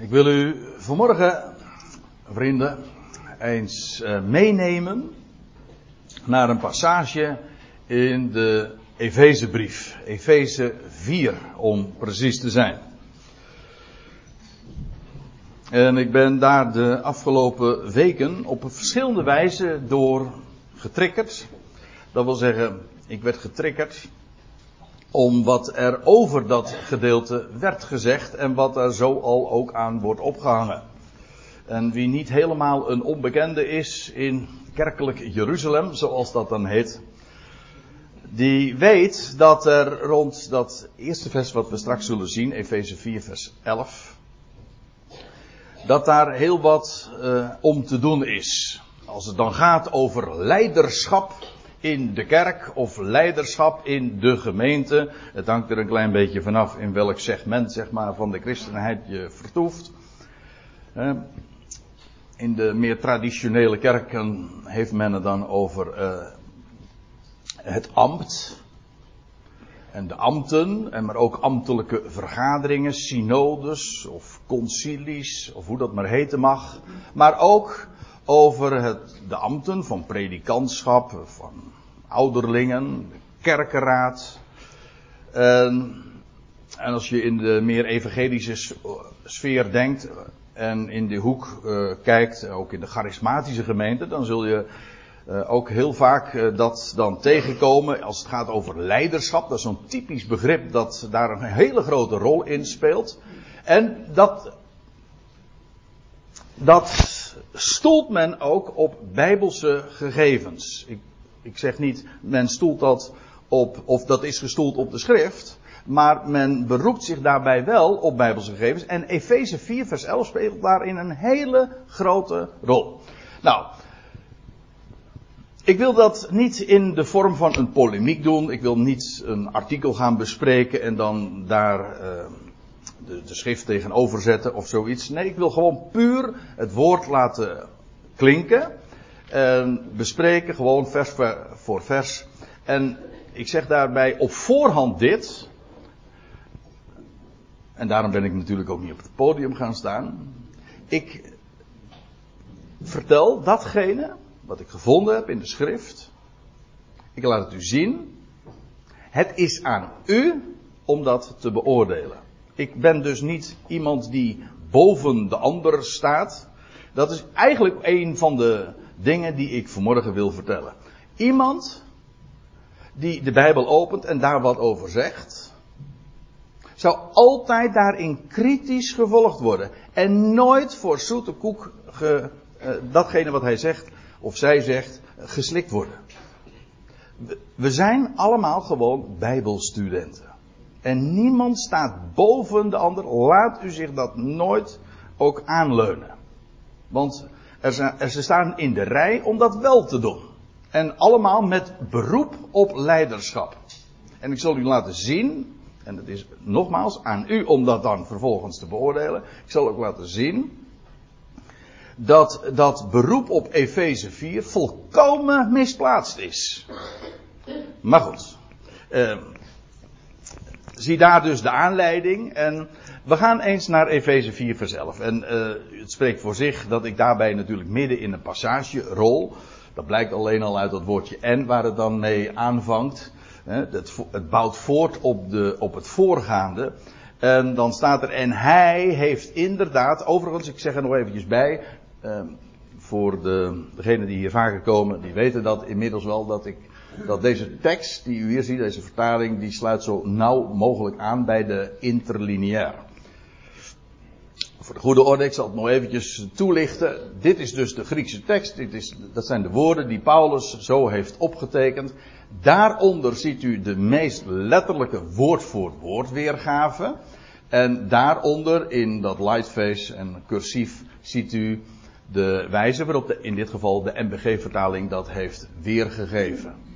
Ik wil u vanmorgen, vrienden, eens uh, meenemen naar een passage in de Efezebrief. Efeze 4, om precies te zijn. En ik ben daar de afgelopen weken op verschillende wijze door getriggerd. Dat wil zeggen, ik werd getriggerd om wat er over dat gedeelte werd gezegd en wat er zo al ook aan wordt opgehangen. En wie niet helemaal een onbekende is in kerkelijk Jeruzalem, zoals dat dan heet, die weet dat er rond dat eerste vers wat we straks zullen zien, Efeze 4 vers 11, dat daar heel wat uh, om te doen is. Als het dan gaat over leiderschap in de kerk of leiderschap in de gemeente. Het hangt er een klein beetje vanaf in welk segment zeg maar, van de christenheid je vertoeft. In de meer traditionele kerken heeft men het dan over uh, het ambt. En de ambten, en maar ook ambtelijke vergaderingen, synodes of concilies, of hoe dat maar heten mag. Maar ook over het, de ambten van predikantschap, van ouderlingen, kerkenraad. En, en als je in de meer evangelische sfeer denkt en in de hoek uh, kijkt, ook in de charismatische gemeente, dan zul je uh, ook heel vaak uh, dat dan tegenkomen als het gaat over leiderschap. Dat is zo'n typisch begrip dat daar een hele grote rol in speelt. En dat, dat stoelt men ook op bijbelse gegevens. Ik, ik zeg niet, men stoelt dat op, of dat is gestoeld op de schrift. Maar men beroept zich daarbij wel op bijbelse gegevens. En Efeze 4 vers 11 speelt daarin een hele grote rol. Nou, ik wil dat niet in de vorm van een polemiek doen. Ik wil niet een artikel gaan bespreken en dan daar uh, de, de schrift tegenover zetten of zoiets. Nee, ik wil gewoon puur het woord laten klinken. En bespreken gewoon vers voor vers. En ik zeg daarbij op voorhand dit. En daarom ben ik natuurlijk ook niet op het podium gaan staan. Ik vertel datgene wat ik gevonden heb in de schrift. Ik laat het u zien. Het is aan u om dat te beoordelen. Ik ben dus niet iemand die boven de ander staat. Dat is eigenlijk een van de dingen die ik vanmorgen wil vertellen. Iemand die de Bijbel opent en daar wat over zegt, zou altijd daarin kritisch gevolgd worden. En nooit voor zoete koek ge, uh, datgene wat hij zegt of zij zegt geslikt worden. We zijn allemaal gewoon Bijbelstudenten. En niemand staat boven de ander. Laat u zich dat nooit ook aanleunen. Want er ze staan in de rij om dat wel te doen. En allemaal met beroep op leiderschap. En ik zal u laten zien, en het is nogmaals aan u om dat dan vervolgens te beoordelen. Ik zal ook laten zien dat dat beroep op Efeze 4 volkomen misplaatst is. Maar goed. Uh, zie daar dus de aanleiding. En we gaan eens naar Efeze 4 vers 11. En uh, het spreekt voor zich dat ik daarbij natuurlijk midden in een passage rol. Dat blijkt alleen al uit dat woordje en waar het dan mee aanvangt. Het, bouwt voort op, de, op het voorgaande. En dan staat er, en hij heeft inderdaad, overigens, ik zeg er nog eventjes bij, uh, voor de, degenen die hier vaker komen, die weten dat inmiddels wel dat ik, dat deze tekst die u hier ziet, deze vertaling, die sluit zo nauw mogelijk aan bij de interlineair. Voor de goede orde, ik zal het nog eventjes toelichten. Dit is dus de Griekse tekst. Dit is, dat zijn de woorden die Paulus zo heeft opgetekend. Daaronder ziet u de meest letterlijke woord voor woord weergave. En daaronder in dat lightface en cursief ziet u de wijze waarop de, in dit geval de MBG-vertaling dat heeft weergegeven.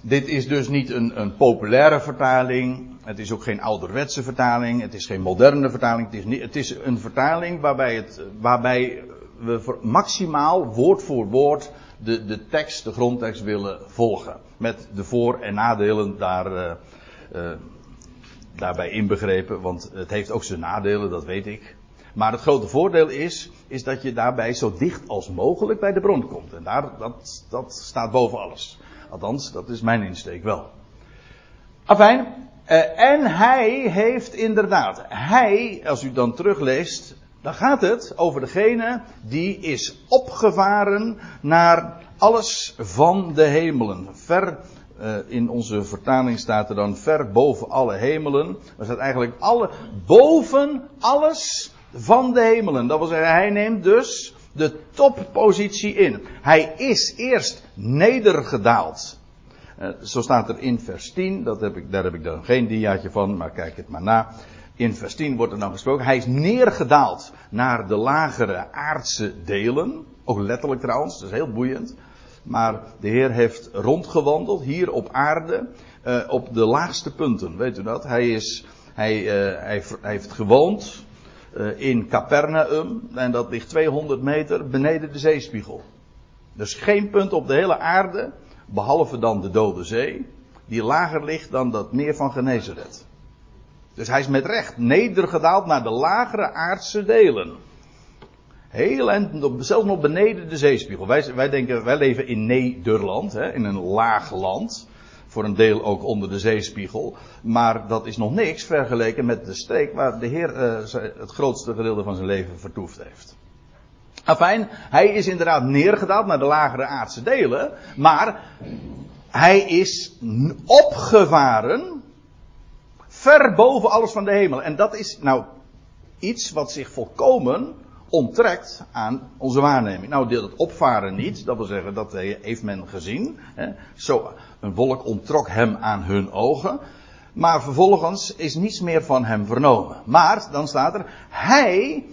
Dit is dus niet een, een, populaire vertaling. Het is ook geen ouderwetse vertaling. Het is geen moderne vertaling. Het is, niet, het is een vertaling waarbij, het, waarbij we maximaal woord voor woord de, de tekst, de grondtekst willen volgen. Met de voor- en nadelen daar, uh, daarbij inbegrepen, want het heeft ook zijn nadelen, dat weet ik. Maar het grote voordeel is, is dat je daarbij zo dicht als mogelijk bij de bron komt. En daar, dat, dat staat boven alles. Althans, dat is mijn insteek wel. Afijn, uh, en hij heeft inderdaad, hij, als u dan terugleest, dan gaat het over degene die is opgevaren naar alles van de hemelen. Ver uh, in onze vertaling staat er dan ver boven alle hemelen. Er staat eigenlijk alle, boven alles van de hemelen. Dat wil zeggen, hij neemt dus de toppositie in. Hij is eerst nedergedaald. Uh, zo staat er in vers 10, dat heb ik, daar heb ik dan geen diaatje van, maar kijk het maar na. In vers 10 wordt er dan gesproken. Hij is neergedaald naar de lagere aardse delen. Ook letterlijk trouwens, dat is heel boeiend. Maar de Heer heeft rondgewandeld hier op aarde. Uh, op de laagste punten, weet u dat? Hij, is, hij, uh, hij, hij heeft gewoond in Capernaum. En dat ligt 200 meter beneden de zeespiegel. Dus geen punt op de hele aarde, behalve dan de Dode Zee, die lager ligt dan dat meer van Genezeret. Dus hij is met recht nedergedaald naar de lagere aardse delen. Heel en zelfs nog beneden de zeespiegel. Wij, wij denken, wij leven in Nederland, hè, in een laag land. Voor een deel ook onder de zeespiegel. Maar dat is nog niks vergeleken met de streek waar de Heer uh, het grootste gedeelte van zijn leven vertoefd heeft. Afijn, hij is inderdaad neergedaald naar de lagere aardse delen. Maar hij is opgevaren ver boven alles van de hemel. En dat is nou iets wat zich volkomen onttrekt aan onze waarneming. Nou, dat opvaren niet, dat wil zeggen, dat heeft men gezien. Hè. Zo, een wolk onttrok hem aan hun ogen. Maar vervolgens is niets meer van hem vernomen. Maar, dan staat er, hij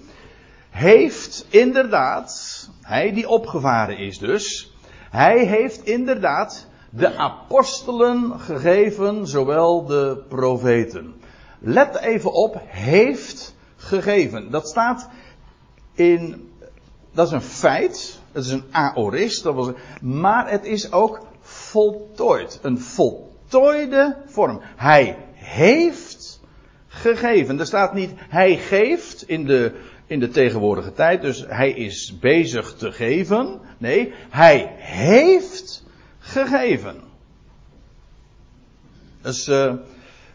heeft inderdaad, hij die opgevaren is dus, hij heeft inderdaad de apostelen gegeven, zowel de profeten. Let even op, heeft gegeven. Dat staat in, dat is een feit, het is een aorist, dat was, maar het is ook voltooid. Een voltooide vorm. Hij heeft gegeven. Er staat niet hij geeft in de, in de tegenwoordige tijd, dus hij is bezig te geven. Nee, hij heeft gegeven. Dat is uh,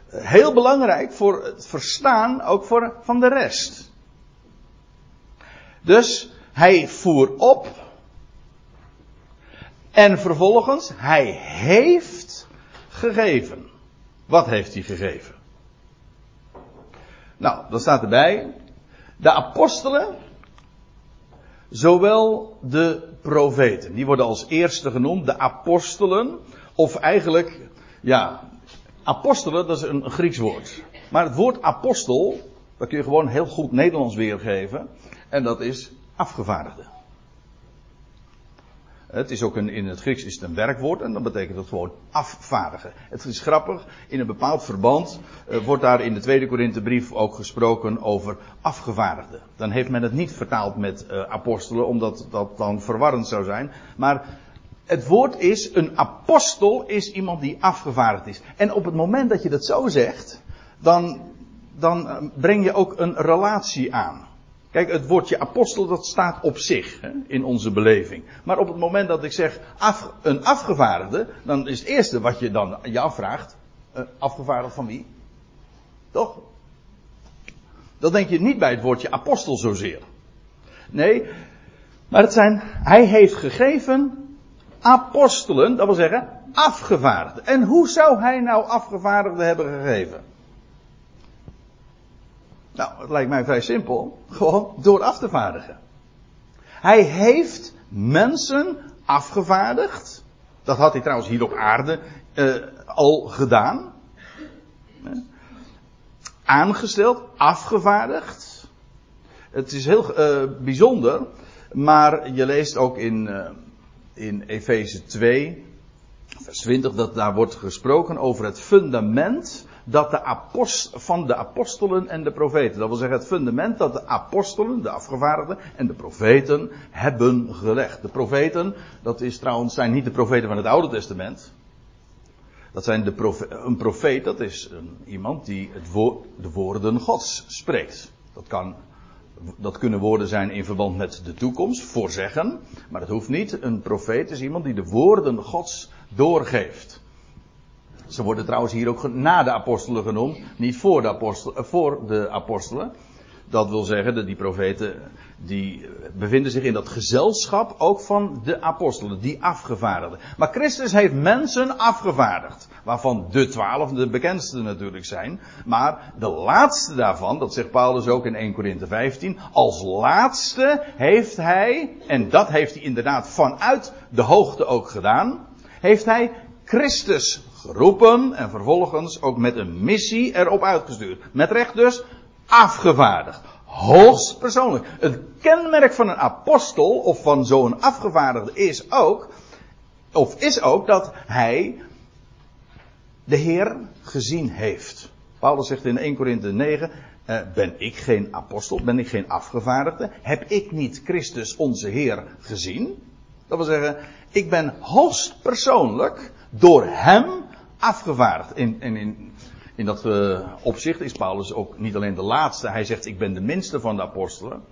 heel belangrijk voor het verstaan, ook voor, van de rest. Dus hij voer op. En vervolgens, hij heeft gegeven. Wat heeft hij gegeven? Nou, dan staat erbij. De apostelen, zowel de profeten. Die worden als eerste genoemd, de apostelen. Of eigenlijk, ja, apostelen, dat is een Grieks woord. Maar het woord apostel, dat kun je gewoon heel goed Nederlands weergeven. En dat is afgevaardigde. Het is ook een, in het Grieks is het een werkwoord en dan betekent het gewoon afvaardigen. Het is grappig, in een bepaald verband uh, wordt daar in de tweede Korinthebrief ook gesproken over afgevaardigden. Dan heeft men het niet vertaald met uh, apostelen, omdat dat dan verwarrend zou zijn. Maar het woord is, een apostel is iemand die afgevaardigd is. En op het moment dat je dat zo zegt, dan, dan eh, breng je ook een relatie aan. Kijk, het woordje apostel dat staat op zich hè, in onze beleving. Maar op het moment dat ik zeg af, een afgevaardigde, dan is het eerste wat je dan je afvraagt, uh, afgevaardigd van wie? Toch? Dat denk je niet bij het woordje apostel zozeer. Nee, maar het zijn, hij heeft gegeven apostelen, dat wil zeggen afgevaardigden. En hoe zou hij nou afgevaardigden hebben gegeven? Nou, het lijkt mij vrij simpel. Gewoon door af te vaardigen. Hij heeft mensen afgevaardigd. Dat had hij trouwens hier op aarde uh, al gedaan. Aangesteld, afgevaardigd. Het is heel uh, bijzonder, maar je leest ook in, uh, in Efeze 2, vers 20, dat daar wordt gesproken over het fundament dat de apost, van de apostelen en de profeten. Dat wil zeggen het fundament dat de apostelen, de afgevaardigden en de profeten hebben gelegd. De profeten, dat is trouwens, zijn niet de profeten van het Oude Testament. Dat zijn de profe een profeet, dat is een, iemand die het de woorden Gods spreekt. Dat, kan, dat kunnen woorden zijn in verband met de toekomst, voorzeggen, maar dat hoeft niet. Een profeet is iemand die de woorden Gods doorgeeft. Ze worden trouwens hier ook na de apostelen genoemd, niet voor de apostelen. Voor de apostelen. Dat wil zeggen dat die profeten die bevinden zich in dat gezelschap ook van de apostelen, die afgevaardigden. Maar Christus heeft mensen afgevaardigd, waarvan de twaalf de bekendste natuurlijk zijn. Maar de laatste daarvan, dat zegt Paulus ook in 1 Korinthe 15, als laatste heeft hij, en dat heeft hij inderdaad vanuit de hoogte ook gedaan, heeft hij Christus geroepen en vervolgens ook met een missie erop uitgestuurd. Met recht dus afgevaardigd. Hoogst persoonlijk. Het kenmerk van een apostel of van zo'n afgevaardigde is ook, of is ook dat hij de Heer gezien heeft. Paulus zegt in 1 Korinthe 9, eh, ben ik geen apostel, ben ik geen afgevaardigde, heb ik niet Christus onze Heer gezien? Dat wil zeggen, ik ben hoogst persoonlijk door hem afgevaardigd. In, in, in, in dat uh, opzicht is Paulus ook niet alleen de laatste. Hij zegt, ik ben de minste van de apostelen.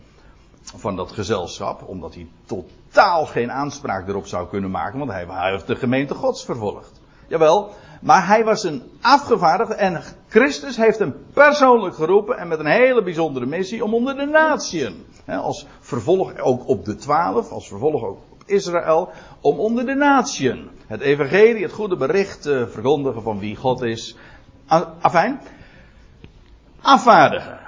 Van dat gezelschap. Omdat hij totaal geen aanspraak erop zou kunnen maken. Want hij, hij heeft de gemeente gods vervolgd. Jawel. Maar hij was een afgevaardigde. En Christus heeft hem persoonlijk geroepen. En met een hele bijzondere missie. Om onder de natieën. Als vervolg ook op de twaalf. Als vervolg ook Israël. Om onder de natieën. Het evangelie, het goede bericht te verkondigen van wie God is. Afijn. Afvaardigen.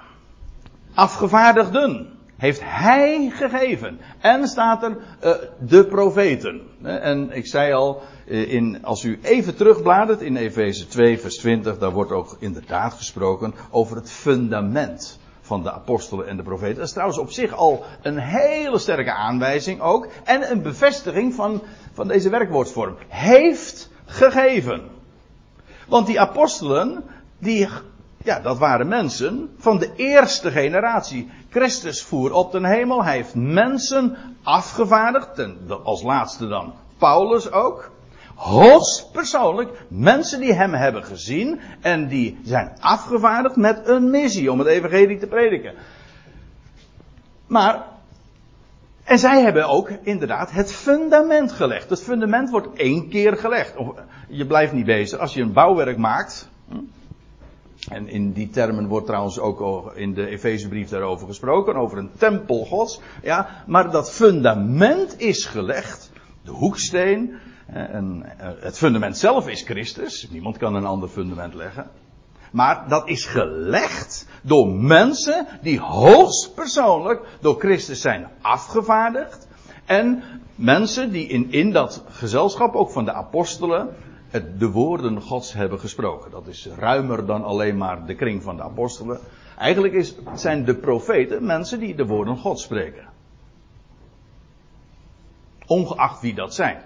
Afgevaardigden. Heeft hij gegeven. En staat er uh, de profeten. En ik zei al, uh, in, als u even terugbladert in Efeze 2, vers 20, daar wordt ook inderdaad gesproken over het fundament van de apostelen en de profeten. Dat is trouwens op zich al een hele sterke aanwijzing ook. En een bevestiging van, van deze werkwoordsvorm. Heeft gegeven. Want die apostelen, die, ja, dat waren mensen van de eerste generatie. Christus voer op den hemel. Hij heeft mensen afgevaardigd. En als laatste dan Paulus ook. Hoogstpersoonlijk mensen die hem hebben gezien en die zijn afgevaardigd met een missie om het evangelie te prediken. Maar, en zij hebben ook inderdaad het fundament gelegd. Het fundament wordt één keer gelegd. Je blijft niet bezig. Als je een bouwwerk maakt, hm, en in die termen wordt trouwens ook in de Efezebrief daarover gesproken, over een tempel gods. Ja, maar dat fundament is gelegd. De hoeksteen, en eh, het fundament zelf is Christus. Niemand kan een ander fundament leggen. Maar dat is gelegd door mensen die hoogstpersoonlijk door Christus zijn afgevaardigd. En mensen die in, in dat gezelschap, ook van de apostelen, het, de woorden Gods hebben gesproken. Dat is ruimer dan alleen maar de kring van de apostelen. Eigenlijk is, zijn de profeten mensen die de woorden Gods spreken. Ongeacht wie dat zijn.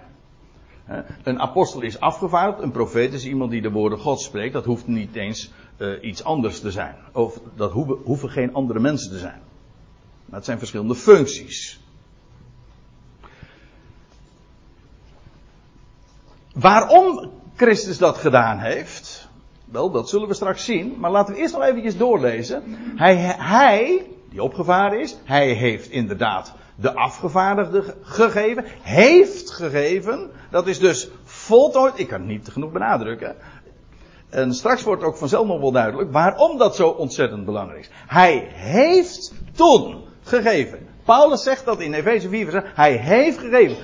Een apostel is afgevaardigd, een profeet is iemand die de woorden God spreekt. Dat hoeft niet eens uh, iets anders te zijn. Of dat hoeven, hoeven geen andere mensen te zijn. Maar het zijn verschillende functies. Waarom Christus dat gedaan heeft, wel, dat zullen we straks zien. Maar laten we eerst nog eventjes doorlezen. Hij, hij die opgevaren is, hij heeft inderdaad de afgevaardigde gegeven, heeft gegeven. Dat is dus voltooid. Ik kan het niet genoeg benadrukken. En straks wordt ook vanzelf nog wel duidelijk waarom dat zo ontzettend belangrijk is. Hij heeft toen gegeven. Paulus zegt dat in Efeze 4 vers Hij heeft gegeven.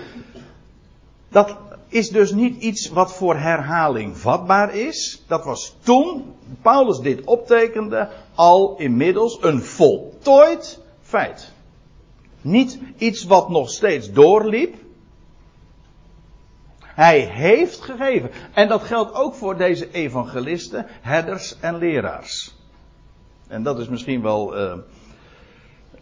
Dat is dus niet iets wat voor herhaling vatbaar is. Dat was toen Paulus dit optekende al inmiddels een voltooid feit. Niet iets wat nog steeds doorliep. Hij heeft gegeven. En dat geldt ook voor deze evangelisten, herders en leraars. En dat is misschien wel uh,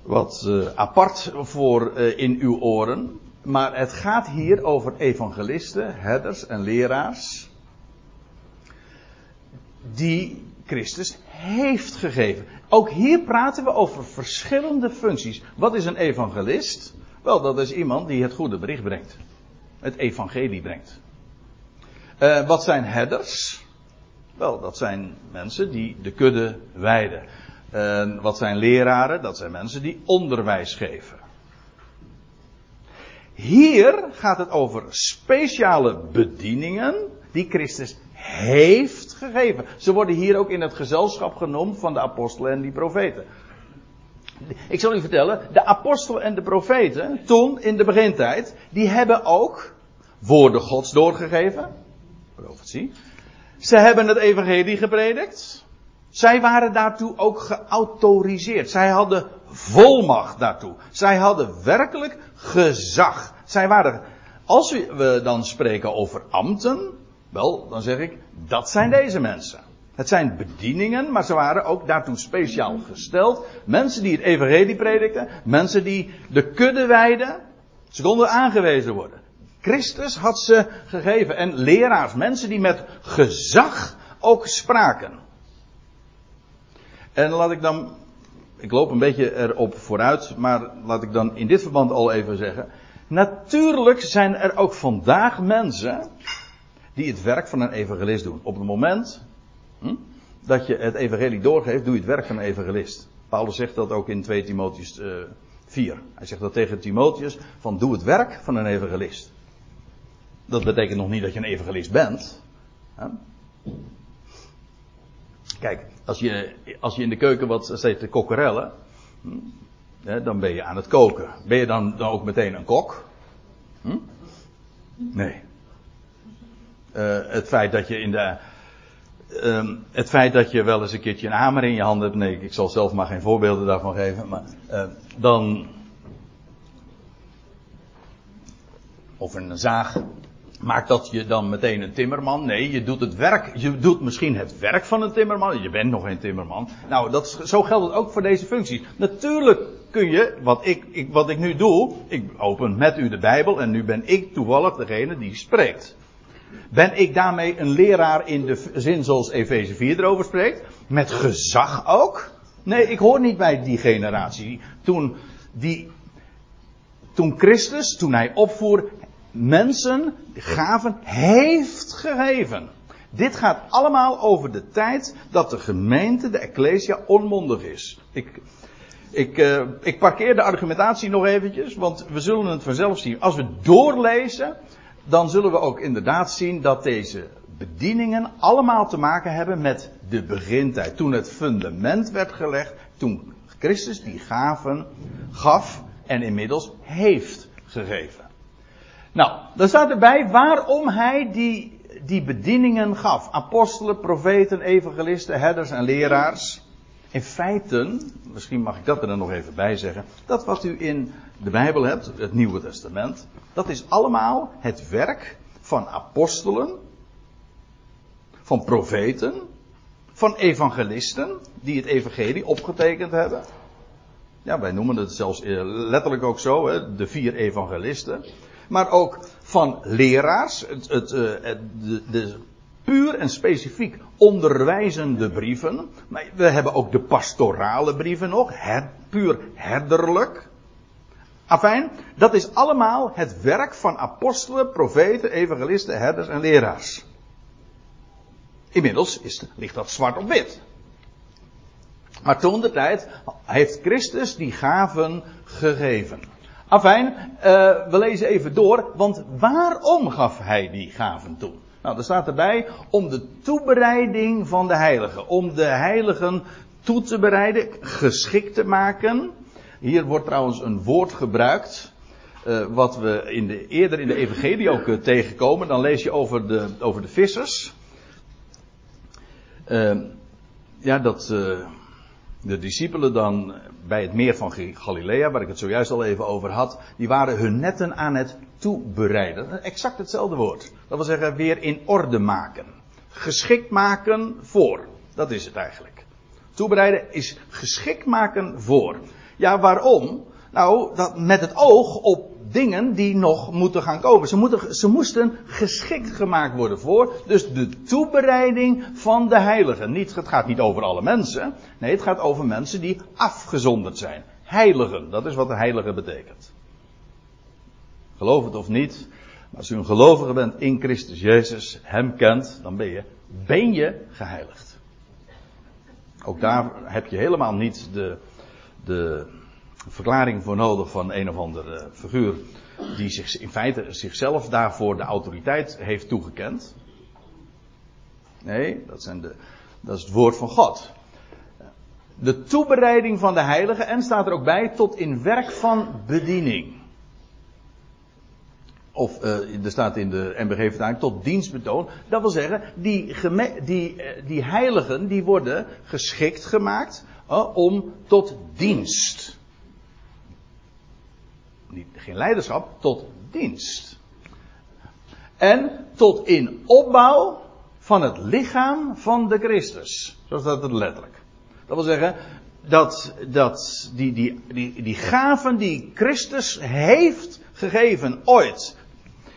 wat uh, apart voor uh, in uw oren. Maar het gaat hier over evangelisten, herders en leraars. Die Christus heeft gegeven. Ook hier praten we over verschillende functies. Wat is een evangelist? Wel, dat is iemand die het goede bericht brengt. Het evangelie brengt. Uh, wat zijn herders? Wel, dat zijn mensen die de kudde wijden. Uh, wat zijn leraren? Dat zijn mensen die onderwijs geven. Hier gaat het over speciale bedieningen die Christus heeft gegeven. Ze worden hier ook in het gezelschap genoemd van de apostelen en die profeten. Ik zal u vertellen, de apostelen en de profeten, toen in de begintijd, die hebben ook woorden gods doorgegeven. Profetie. Ze hebben het evangelie gepredikt. Zij waren daartoe ook geautoriseerd. Zij hadden volmacht daartoe. Zij hadden werkelijk gezag. Zij waren, als we dan spreken over ambten, wel, dan zeg ik, dat zijn deze mensen. Het zijn bedieningen, maar ze waren ook daartoe speciaal gesteld. Mensen die het evangelie predikten, mensen die de kudde wijden, ze konden aangewezen worden. Christus had ze gegeven en leraars, mensen die met gezag ook spraken. En laat ik dan, ik loop een beetje erop vooruit, maar laat ik dan in dit verband al even zeggen. Natuurlijk zijn er ook vandaag mensen die het werk van een evangelist doen. Op het moment hm, dat je het evangelie doorgeeft, doe je het werk van een evangelist. Paulus zegt dat ook in 2 Timotheus uh, eh, 4. Hij zegt dat tegen Timotheus van doe het werk van een evangelist. Dat betekent nog niet dat je een evangelist bent. Hè? Kijk, als je, als je in de keuken wat steeds te kokkerellen, hm, dan ben je aan het koken. Ben je dan, dan ook meteen een kok? Hm? Nee. Uh, het feit dat je in de. Uh, het feit dat je wel eens een keertje een hamer in je hand hebt. Nee, ik zal zelf maar geen voorbeelden daarvan geven. Maar uh, dan. Of een zaag. Maakt dat je dan meteen een timmerman? Nee, je doet het werk. Je doet misschien het werk van een timmerman. Je bent nog geen timmerman. Nou, dat, zo geldt het ook voor deze functies. Natuurlijk kun je, wat ik, ik, wat ik nu doe, ik open met u de Bijbel en nu ben ik toevallig degene die spreekt. Ben ik daarmee een leraar in de zin zoals Efeze 4 erover spreekt? Met gezag ook? Nee, ik hoor niet bij die generatie. Toen, die, toen Christus, toen hij opvoer, mensen gaven, heeft gegeven. Dit gaat allemaal over de tijd dat de gemeente, de Ecclesia, onmondig is. Ik, ik, uh, ik parkeer de argumentatie nog eventjes, want we zullen het vanzelf zien. Als we doorlezen, dan zullen we ook inderdaad zien dat deze bedieningen allemaal te maken hebben met de begintijd. Toen het fundament werd gelegd, toen Christus die gaven gaf en inmiddels heeft gegeven. Nou, dan staat erbij waarom hij die, die bedieningen gaf. Apostelen, profeten, evangelisten, herders en leraars. In feite, misschien mag ik dat er dan nog even bij zeggen, dat wat u in de Bijbel hebt, het Nieuwe Testament, dat is allemaal het werk van apostelen, van profeten, van evangelisten, die het evangelie opgetekend hebben. Ja, wij noemen het zelfs eh, letterlijk ook zo, hè, de vier evangelisten. Maar ook van leraars, het, het, eh, het de, de puur en specifiek onderwijzende brieven. Maar we hebben ook de pastorale brieven nog, her, puur herderlijk. Afijn, dat is allemaal het werk van apostelen, profeten, evangelisten, herders en leraars. Inmiddels is, ligt dat zwart op wit. Maar toen de tijd heeft Christus die gaven gegeven. Afijn, uh, we lezen even door, want waarom gaf hij die gaven toen? Nou, er staat erbij om de toebereiding van de heiligen. Om de heiligen toe te bereiden, geschikt te maken. Hier wordt trouwens een woord gebruikt. Uh, wat we in de, eerder in de Evangelie ook uh, tegenkomen. Dan lees je over de, over de vissers. Ja, dat de discipelen dan bij het meer van Galilea, waar ik het zojuist al even over had, die waren hun netten aan het toebereiden. Exact hetzelfde woord. Dat wil zeggen, weer in orde maken. Geschikt maken voor. Dat is het eigenlijk. Toebereiden is geschikt maken voor. Ja, waarom? Nou, dat met het oog op dingen die nog moeten gaan komen. Ze, moeten, ze moesten geschikt gemaakt worden voor. Dus de toebereiding van de heiligen. Niet, het gaat niet over alle mensen. Nee, het gaat over mensen die afgezonderd zijn. Heiligen, dat is wat de heilige betekent. Geloof het of niet. Maar als u een gelovige bent in Christus Jezus, Hem kent, dan ben je, ben je geheiligd. Ook daar heb je helemaal niet de, de verklaring voor nodig van een of andere figuur die zich in feite zichzelf daarvoor de autoriteit heeft toegekend. Nee, dat, zijn de, dat is het woord van God. De toebereiding van de heilige en staat er ook bij tot in werk van bediening. Of uh, er staat in de MBG-vertaling tot dienstbetoon. Dat wil zeggen, die, die, uh, die heiligen die worden geschikt gemaakt om tot dienst. Niet, geen leiderschap, tot dienst. En tot in opbouw van het lichaam van de Christus. Zo staat het letterlijk. Dat wil zeggen, dat, dat die, die, die, die gaven die Christus heeft gegeven ooit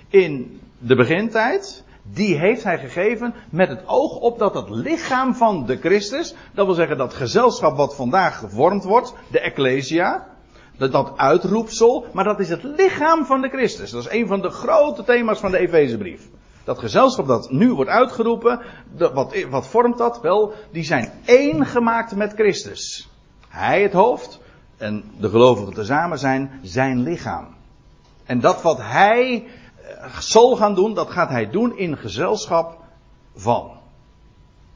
in de begintijd, die heeft hij gegeven met het oog op dat het lichaam van de Christus, dat wil zeggen dat gezelschap wat vandaag gevormd wordt, de Ecclesia, dat, uitroepsel, maar dat is het lichaam van de Christus. Dat is een van de grote thema's van de Efezebrief. Dat gezelschap dat nu wordt uitgeroepen, wat, wat vormt dat? Wel, die zijn één gemaakt met Christus. Hij het hoofd en de gelovigen tezamen zijn zijn lichaam. En dat wat hij eh, zal gaan doen, dat gaat hij doen in gezelschap van.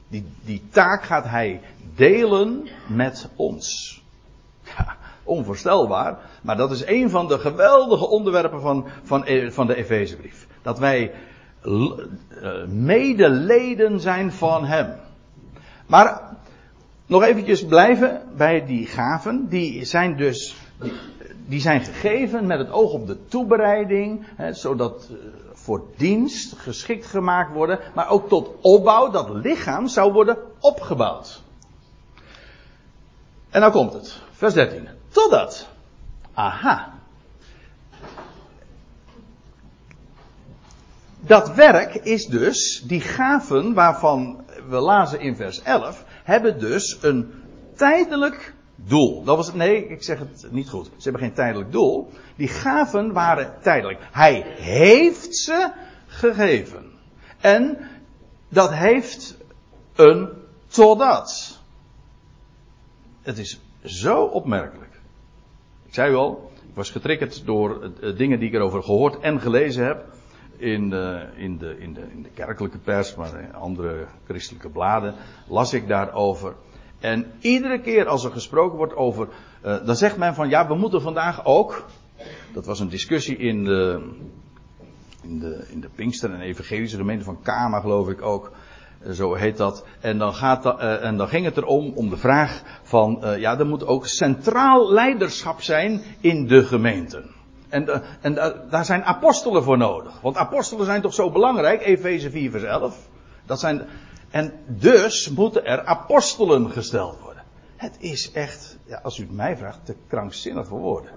Die, die taak gaat hij delen met ons. Ja, onvoorstelbaar, maar dat is een van de geweldige onderwerpen van, van, eh, van de Efezebrief. Dat wij eh, medeleden zijn van hem. Maar nog eventjes blijven bij die gaven. Die zijn dus die, zijn gegeven met het oog op de toebereiding, hè, zodat uh, voor dienst geschikt gemaakt worden, maar ook tot opbouw, dat lichaam zou worden opgebouwd. En nou komt het, vers 13. Totdat, aha, dat werk is dus, die gaven waarvan we lazen in vers 11, hebben dus een tijdelijk doel. Dat was, nee, ik zeg het niet goed. Ze hebben geen tijdelijk doel. Die gaven waren tijdelijk. Hij heeft ze gegeven. En dat heeft een totdat. Het is zo opmerkelijk. Ik zei u al, ik was getriggerd door dingen die ik erover gehoord en gelezen heb. In de, in, de, in, de, in de kerkelijke pers, maar in andere christelijke bladen, las ik daarover. En iedere keer als er gesproken wordt over, dan zegt men van ja, we moeten vandaag ook, dat was een discussie in de, in de, in de Pinkster en Evangelische gemeente van Kama geloof ik ook, zo heet dat. En dan, gaat dat, uh, en dan ging het erom, om de vraag van, ja, er moet ook centraal leiderschap zijn in de gemeenten. En, en daar zijn apostelen voor nodig. Want apostelen zijn toch zo belangrijk, Efeze 4 vers 11. Dat zijn, en dus moeten er apostelen gesteld worden. Het is echt, ja, als u het mij vraagt, te krankzinnig voor woorden.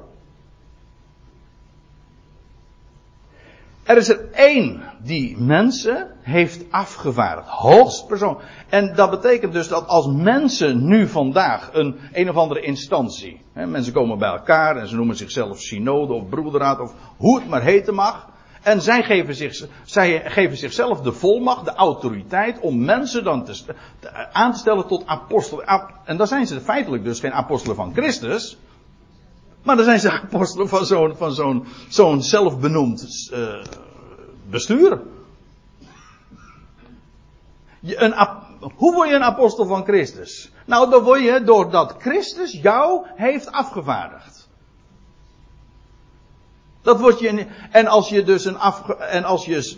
Er is er één die mensen heeft afgevaardigd. Hoogstpersoon. En dat betekent dus dat als mensen nu vandaag een een of andere instantie. Hè, mensen komen bij elkaar en ze noemen zichzelf synode of broederraad of hoe het maar heten mag. En zij geven, zich, zij geven zichzelf de volmacht, de autoriteit om mensen dan te, aan te stellen tot apostelen. En dan zijn ze feitelijk dus geen apostelen van Christus. Maar dan zijn ze apostelen van zo'n, van zo'n, zelfbenoemd uh, bestuur. Je, een, hoe word je een apostel van Christus? Nou, dan word je doordat Christus jou heeft afgevaardigd. Dat wordt je, en als je dus een af, en als je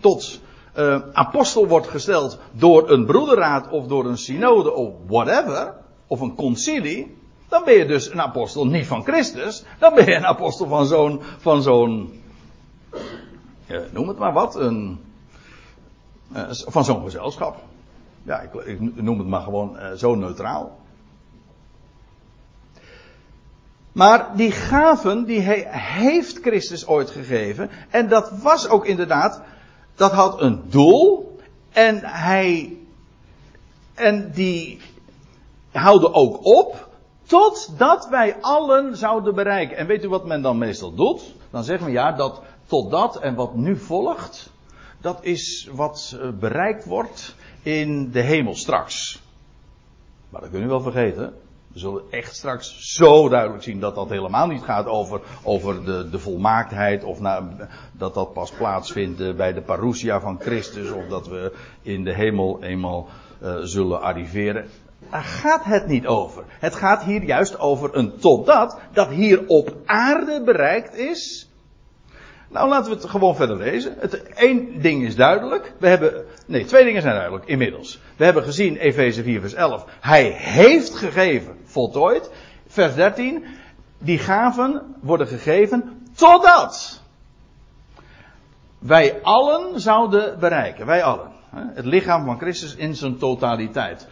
tot uh, apostel wordt gesteld door een broederraad of door een synode of whatever, of een concilie, dan ben je dus een apostel niet van Christus, dan ben je een apostel van zo'n, van zo'n, uh, noem het maar wat, een, uh, van zo'n gezelschap. Ja, ik, ik, noem het maar gewoon zo neutraal. Maar die gaven, die he, heeft Christus ooit gegeven. En dat was ook inderdaad, dat had een doel. En hij, en die houden ook op Totdat wij allen zouden bereiken. En weet u wat men dan meestal doet? Dan zeggen we ja, dat totdat en wat nu volgt, dat is wat eh, bereikt wordt in de hemel straks. Maar dat kunnen we wel vergeten. We zullen echt straks zo duidelijk zien dat dat helemaal niet gaat over, over de, de volmaaktheid. Of dat dat pas plaatsvindt eh, bij de parousia van Christus. Of dat we in de hemel eenmaal uh, zullen arriveren. Daar gaat het niet over. Het gaat hier juist over een totdat. Dat hier op aarde bereikt is. Nou, laten we het gewoon verder lezen. Het, één ding is duidelijk. We hebben, nee, twee dingen zijn duidelijk inmiddels. We hebben gezien, Efeze 4 vers 11. Hij heeft gegeven, voltooid. Vers 13. Die gaven worden gegeven totdat wij allen zouden bereiken. Wij allen. Het lichaam van Christus in zijn totaliteit.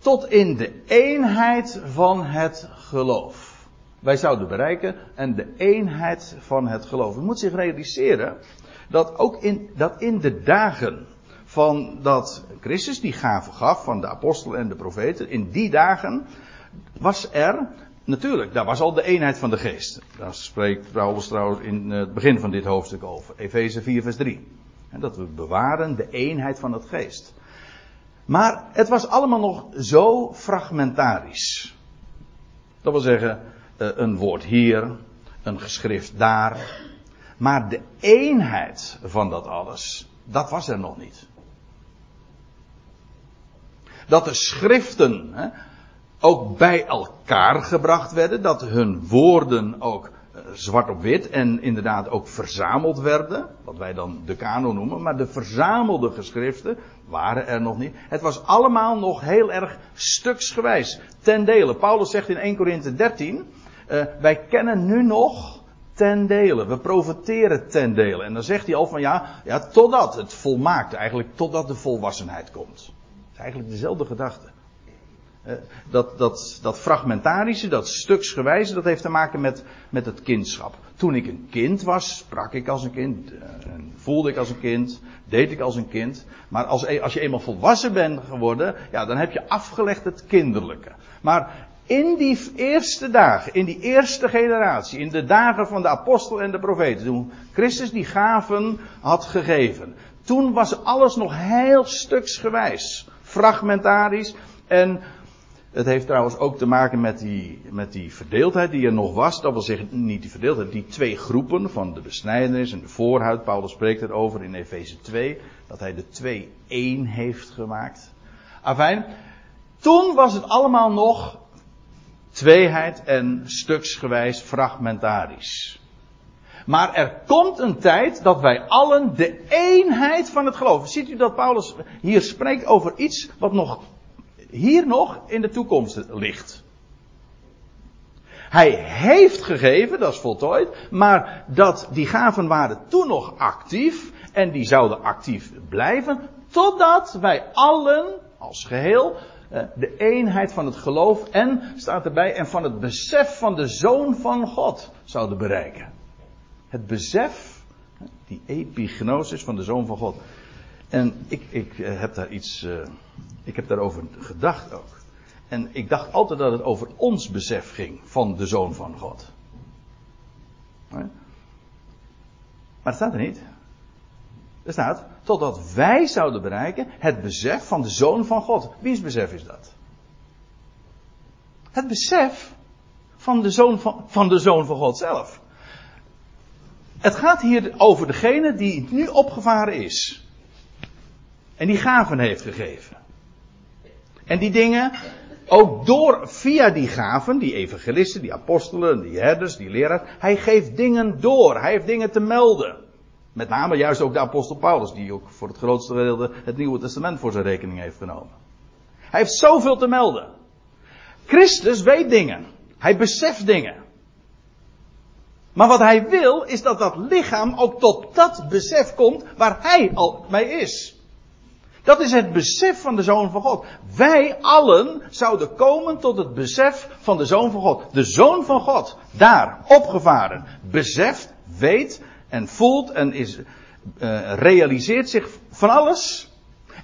Tot in de eenheid van het geloof wij zouden bereiken en de eenheid van het geloof. U moet zich realiseren dat ook in, dat in de dagen van dat Christus die gaven gaf van de apostelen en de profeten, in die dagen was er, natuurlijk, daar was al de eenheid van de geest. Daar spreekt Paulus trouwens in het begin van dit hoofdstuk over, Efeze 4 vers 3. En dat we bewaren de eenheid van het geest. Maar het was allemaal nog zo fragmentarisch. Dat wil zeggen, eh, een woord hier, een geschrift daar. Maar de eenheid van dat alles, dat was er nog niet. Dat de schriften hè, ook bij elkaar gebracht werden, dat hun woorden ook zwart op wit en inderdaad ook verzameld werden, wat wij dan de kanon noemen, maar de verzamelde geschriften waren er nog niet. Het was allemaal nog heel erg stuksgewijs, ten dele. Paulus zegt in 1 Korinthe 13, uh, wij kennen nu nog ten dele. We profiteren ten dele. En dan zegt hij al van ja, ja totdat het volmaakt, eigenlijk totdat de volwassenheid komt. Het is eigenlijk dezelfde gedachte. Dat, dat, dat fragmentarische, dat stuksgewijze, dat heeft te maken met, met het kindschap. Toen ik een kind was, sprak ik als een kind, uh, voelde ik als een kind, deed ik als een kind. Maar als, e, als je eenmaal volwassen bent geworden, ja, dan heb je afgelegd het kinderlijke. Maar in die eerste dagen, in die eerste generatie, in de dagen van de apostel en de profeten, toen Christus die gaven had gegeven, toen was alles nog heel stuksgewijs, fragmentarisch en het heeft trouwens ook te maken met die, met die verdeeldheid die er nog was. Dat wil zeggen, niet die verdeeldheid, die twee groepen van de besnijdenis en de voorhuid. Paulus spreekt erover in Efeze 2, dat hij de twee één heeft gemaakt. Afijn, toen was het allemaal nog Tweeheid en stuksgewijs fragmentarisch. Maar er komt een tijd dat wij allen de eenheid van het geloof. Ziet u dat Paulus hier spreekt over iets wat nog hier nog in de toekomst ligt. Hij heeft gegeven, dat is voltooid, maar dat die gaven waren toen nog actief en die zouden actief blijven totdat wij allen als geheel eh, de eenheid van het geloof en, staat erbij, en van het besef van de Zoon van God zouden bereiken. Het besef, die epignosis van de Zoon van God. En ik, ik eh, heb daar iets, uh, ik heb daarover gedacht ook. En ik dacht altijd dat het over ons besef ging van de Zoon van God. Maar het staat er niet. Er staat, totdat wij zouden bereiken het besef van de Zoon van God. Wiens besef is dat? Het besef van de Zoon van, van, de zoon van God zelf. Het gaat hier over degene die nu opgevaren is. En die gaven heeft gegeven. En die dingen, ook door, via die gaven, die evangelisten, die apostelen, die herders, die leraars, hij geeft dingen door. Hij heeft dingen te melden. Met name juist ook de apostel Paulus, die ook voor het grootste gedeelte het Nieuwe Testament voor zijn rekening heeft genomen. Hij heeft zoveel te melden. Christus weet dingen. Hij beseft dingen. Maar wat hij wil, is dat dat lichaam ook tot dat besef komt waar hij al mee is. Dat is het besef van de Zoon van God. Wij allen zouden komen tot het besef van de Zoon van God. De Zoon van God, daar, opgevaren, beseft, weet en voelt en is, uh, realiseert zich van alles.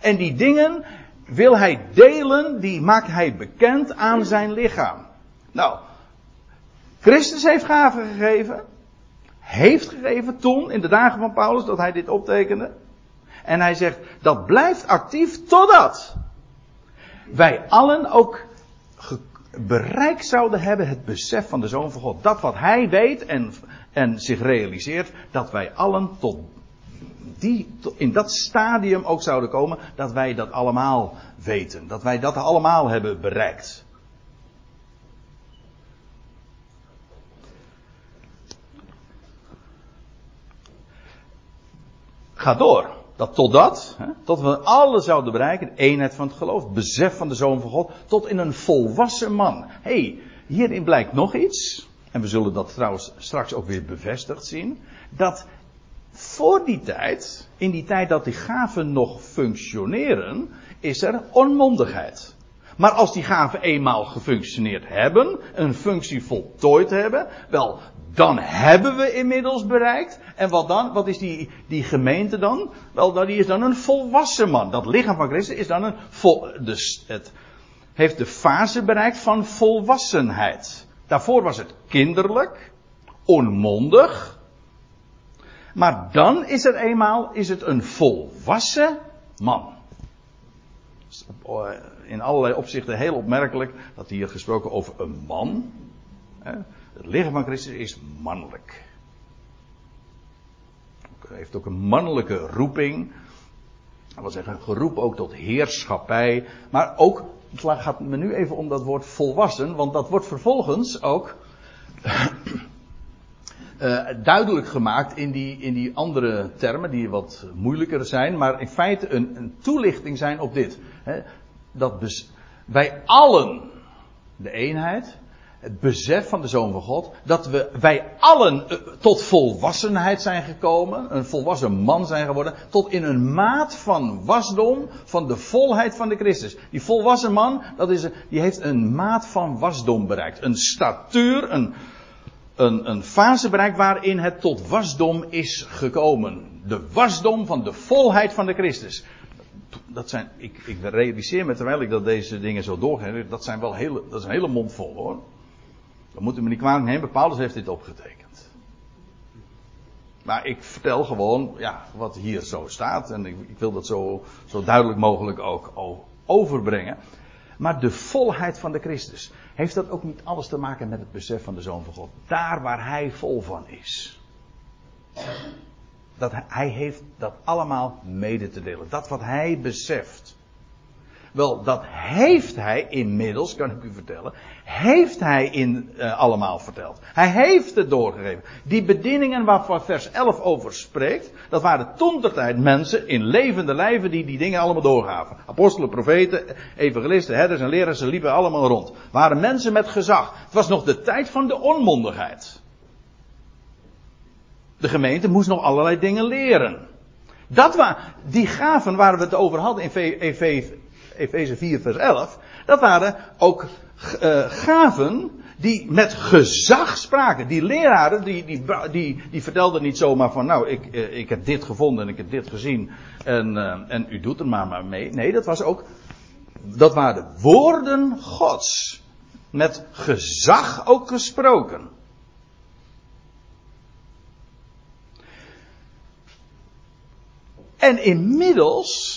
En die dingen wil hij delen, die maakt hij bekend aan zijn lichaam. Nou, Christus heeft gaven gegeven. Heeft gegeven toen, in de dagen van Paulus, dat hij dit optekende. En hij zegt, dat blijft actief totdat wij allen ook bereikt zouden hebben het besef van de Zoon van God. Dat wat hij weet en, en zich realiseert, dat wij allen tot die, in dat stadium ook zouden komen, dat wij dat allemaal weten. Dat wij dat allemaal hebben bereikt. Ga door. Dat totdat, hè, tot we alle zouden bereiken, de eenheid van het geloof, het besef van de Zoon van God, tot in een volwassen man. Hey, hierin blijkt nog iets, en we zullen dat trouwens straks ook weer bevestigd zien, dat voor die tijd, in die tijd dat die gaven nog functioneren, is er onmondigheid. Maar als die gaven eenmaal gefunctioneerd hebben, een functie voltooid hebben, wel, dan hebben we inmiddels bereikt. En wat dan? Wat is die, die gemeente dan? Wel, nou, die is dan een volwassen man. Dat lichaam van Christus is dan een vol, dus het heeft de fase bereikt van volwassenheid. Daarvoor was het kinderlijk, onmondig. Maar dan is er eenmaal is het een volwassen man. In allerlei opzichten heel opmerkelijk dat hier gesproken over een man. Het lichaam van Christus is mannelijk. Hij heeft ook een mannelijke roeping. Dat wil zeggen, geroep ook tot heerschappij. Maar ook, het gaat me nu even om dat woord volwassen, want dat wordt vervolgens ook uh, duidelijk gemaakt in die, in die andere termen, die wat moeilijker zijn, maar in feite een, een toelichting zijn op dit. Dat bes, allen de eenheid, het besef van de Zoon van God, dat we, wij allen uh, tot volwassenheid zijn gekomen, een volwassen man zijn geworden, tot in een maat van wasdom van de volheid van de Christus. Die volwassen man, dat is, die heeft een maat van wasdom bereikt. Een statuur, een, een, een fase bereikt waarin het tot wasdom is gekomen. De wasdom van de volheid van de Christus. Dat zijn, ik, ik realiseer me terwijl ik dat deze dingen zo doorga, dat zijn wel hele, dat is een hele mond vol hoor. Dan moeten we niet kwalijk nemen, Paulus heeft dit opgetekend. Maar ik vertel gewoon, ja, wat hier zo staat. En ik, ik wil dat zo, zo duidelijk mogelijk ook overbrengen. Maar de volheid van de Christus. Heeft dat ook niet alles te maken met het besef van de Zoon van God? Daar waar Hij vol van is. Dat hij heeft dat allemaal mede te delen. Dat wat Hij beseft. Wel, dat heeft hij inmiddels, kan ik u vertellen, heeft hij in, uh, allemaal verteld. Hij heeft het doorgegeven. Die bedieningen waarvan vers 11 over spreekt, dat waren toen de tijd mensen in levende lijven die die dingen allemaal doorgaven. Apostelen, profeten, evangelisten, herders en leraars, ze liepen allemaal rond. Waren mensen met gezag. Het was nog de tijd van de onmondigheid. De gemeente moest nog allerlei dingen leren. Dat waren, die gaven waar we het over hadden in Efeze 4 vers 11, dat waren ook uh, gaven die met gezag spraken. Die leraren, die, die, die, die vertelden niet zomaar van, nou, ik, uh, ik heb dit gevonden en ik heb dit gezien en, uh, en u doet er maar, maar mee. Nee, dat was ook, dat waren de woorden Gods. Met gezag ook gesproken. En inmiddels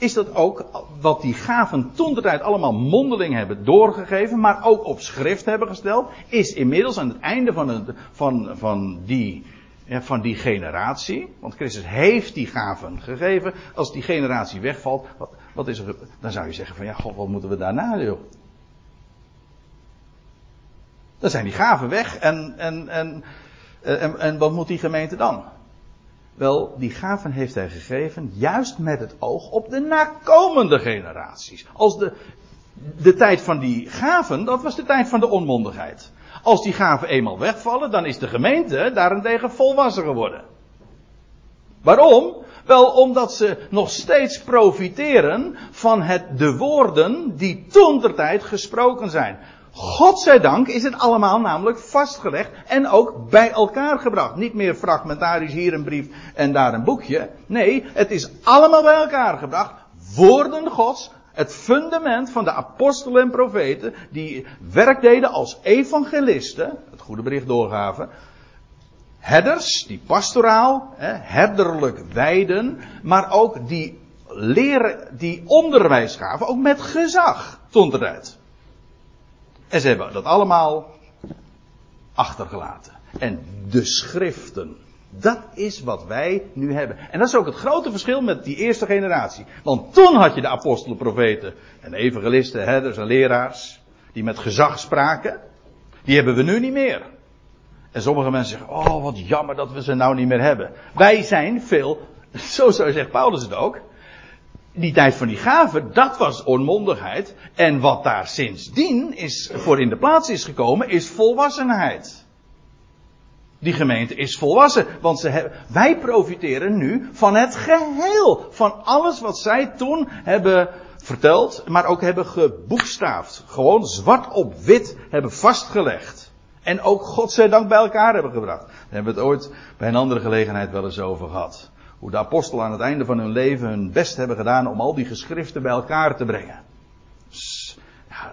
is dat ook wat die gaven toen de tijd allemaal mondeling hebben doorgegeven, maar ook op schrift hebben gesteld, is inmiddels aan het einde van, van, van, die, van die generatie, want Christus heeft die gaven gegeven, als die generatie wegvalt, wat, wat is er, dan zou je zeggen van ja, god, wat moeten we daarna doen? Dan zijn die gaven weg en, en, en, en, en wat moet die gemeente dan? Wel, die gaven heeft hij gegeven juist met het oog op de nakomende generaties. Als de, de tijd van die gaven, dat was de tijd van de onmondigheid. Als die gaven eenmaal wegvallen, dan is de gemeente daarentegen volwassen geworden. Waarom? Wel omdat ze nog steeds profiteren van het, de woorden die toen tijd gesproken zijn. Godzijdank is het allemaal namelijk vastgelegd en ook bij elkaar gebracht. Niet meer fragmentarisch hier een brief en daar een boekje. Nee, het is allemaal bij elkaar gebracht. Woorden Gods, Het fundament van de apostelen en profeten, die werk deden als evangelisten, het goede bericht doorgaven. Herders, die pastoraal, herderlijk wijden, maar ook die leren, die onderwijs gaven, ook met gezag, stond eruit. En ze hebben dat allemaal achtergelaten. En de schriften. Dat is wat wij nu hebben. En dat is ook het grote verschil met die eerste generatie. Want toen had je de apostelen, profeten en evangelisten, herders en leraars. Die met gezag spraken. Die hebben we nu niet meer. En sommige mensen zeggen, oh wat jammer dat we ze nou niet meer hebben. Wij zijn veel, zo zegt Paulus het ook. Die tijd van die gaven, dat was onmondigheid. En wat daar sindsdien is, voor in de plaats is gekomen, is volwassenheid. Die gemeente is volwassen, want ze hebben, wij profiteren nu van het geheel. Van alles wat zij toen hebben verteld, maar ook hebben geboekstaafd. Gewoon zwart op wit hebben vastgelegd. En ook godzijdank bij elkaar hebben gebracht. Daar hebben we het ooit bij een andere gelegenheid wel eens over gehad. Hoe de apostelen aan het einde van hun leven hun best hebben gedaan om al die geschriften bij elkaar te brengen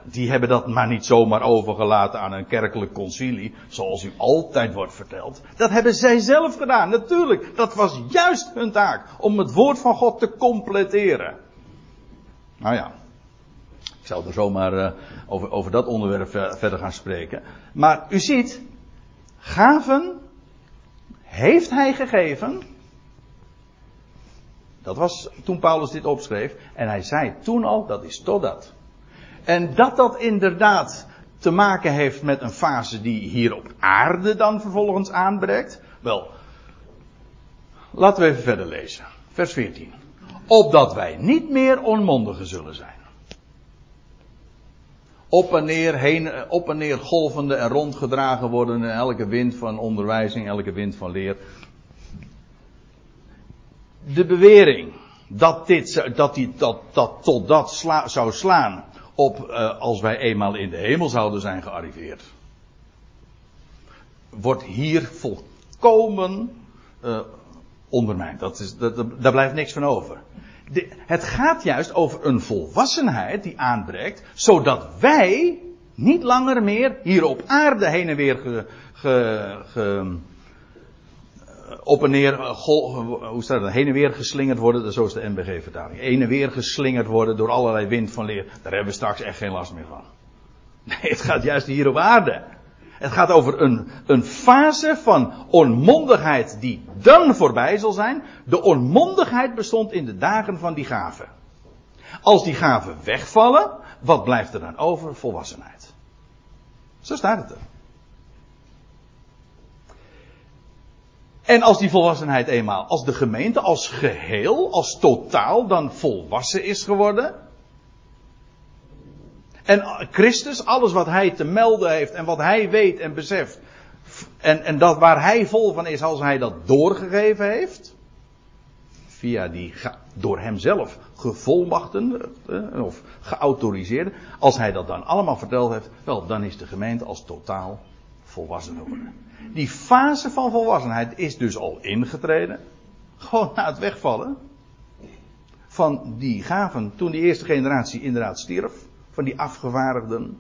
die hebben dat maar niet zomaar overgelaten aan een kerkelijk concilie, zoals u altijd wordt verteld. Dat hebben zij zelf gedaan, natuurlijk. Dat was juist hun taak, om het woord van God te completeren. Nou ja, ik zal er zomaar uh, over, over dat onderwerp verder gaan spreken. Maar u ziet, gaven heeft hij gegeven. Dat was toen Paulus dit opschreef. En hij zei toen al, dat is totdat. En dat dat inderdaad te maken heeft met een fase die hier op aarde dan vervolgens aanbreekt. Wel, laten we even verder lezen. Vers 14. Opdat wij niet meer onmondigen zullen zijn. Op en neer, heen, op en neer golvende en rondgedragen worden in elke wind van onderwijzing, elke wind van leer. De bewering dat dit, dat, die, dat, dat tot dat sla, zou slaan op uh, als wij eenmaal in de hemel zouden zijn gearriveerd. Wordt hier volkomen uh, ondermijnd. Dat is, dat, daar blijft niks van over. Het gaat juist over een volwassenheid die aanbreekt, zodat wij niet langer meer hier op aarde heen en weer ge, ge, ge op en neer, eh, hoe staat het, heen en weer geslingerd worden, zo is de NBG-vertaling. Heen en weer geslingerd worden door allerlei wind van leer. Daar hebben we straks echt geen last meer van. Nee, het gaat juist hier op aarde. Het gaat over een, een fase van onmondigheid die dan voorbij zal zijn. De onmondigheid bestond in de dagen van die gaven. Als die gaven wegvallen, wat blijft er dan over? Volwassenheid. Zo staat het er. En als die volwassenheid eenmaal, als de gemeente als geheel, als totaal dan volwassen is geworden. En Christus, alles wat hij te melden heeft en wat hij weet en beseft. En, en dat waar hij vol van is als hij dat doorgegeven heeft. Via die door hemzelf gevolmachten eh, of geautoriseerde. Als hij dat dan allemaal verteld heeft, wel dan is de gemeente als totaal volwassen geworden. Die fase van volwassenheid is dus al ingetreden. Gewoon na het wegvallen van die gaven toen die eerste generatie inderdaad stierf. Van die afgevaardigden.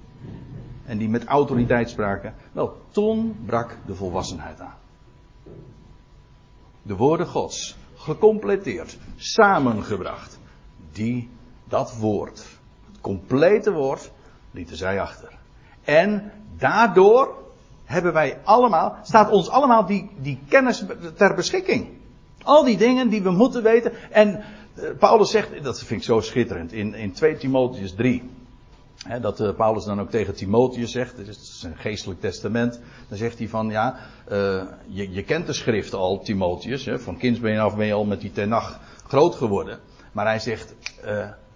En die met autoriteit spraken. Wel, toen brak de volwassenheid aan. De woorden Gods, gecompleteerd, samengebracht. Die, dat woord, het complete woord, lieten zij achter. En daardoor hebben wij allemaal, staat ons allemaal die, die kennis ter beschikking. Al die dingen die we moeten weten. En uh, Paulus zegt, dat vind ik zo schitterend, in, in 2 Timotheus 3. Hè, dat uh, Paulus dan ook tegen Timotheus zegt, het is een geestelijk testament. Dan zegt hij van, ja, uh, je, je kent de schrift al, Timotheus. Hè, van kindsbeen af ben je al met die tenag groot geworden. Maar hij zegt,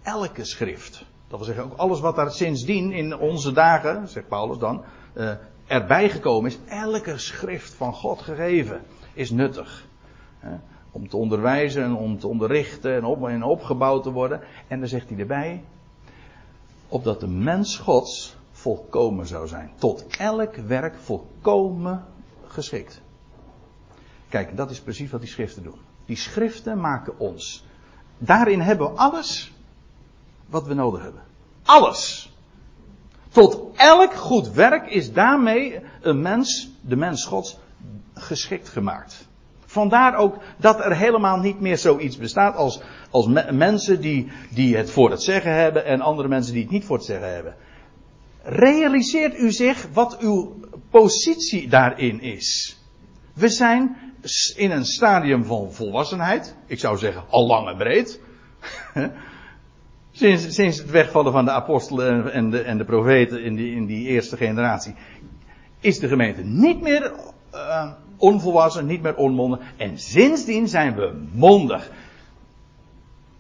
elke schrift. Dat wil zeggen, ook alles wat daar sindsdien in onze dagen, zegt Paulus dan, erbij gekomen is, elke schrift van God gegeven is nuttig. Hè, om te onderwijzen en om te onderrichten en, op, en opgebouwd te worden. En dan zegt hij erbij, opdat de mens Gods volkomen zou zijn. Tot elk werk volkomen geschikt. Kijk, dat is precies wat die schriften doen. Die schriften maken ons. Daarin hebben we alles wat we nodig hebben. Alles. Tot elk goed werk is daarmee een mens, de mens Gods, geschikt gemaakt. Vandaar ook dat er helemaal niet meer zoiets bestaat als, als mensen die, die het voor het zeggen hebben en andere mensen die het niet voor het zeggen hebben. Realiseert u zich wat uw positie daarin is. We zijn in een stadium van volwassenheid. Ik zou zeggen al lang en breed. sinds, sinds het wegvallen van de apostelen en de, en de profeten in die, in die eerste generatie. Is de gemeente niet meer uh, onvolwassen, niet meer onmondig. En sindsdien zijn we mondig.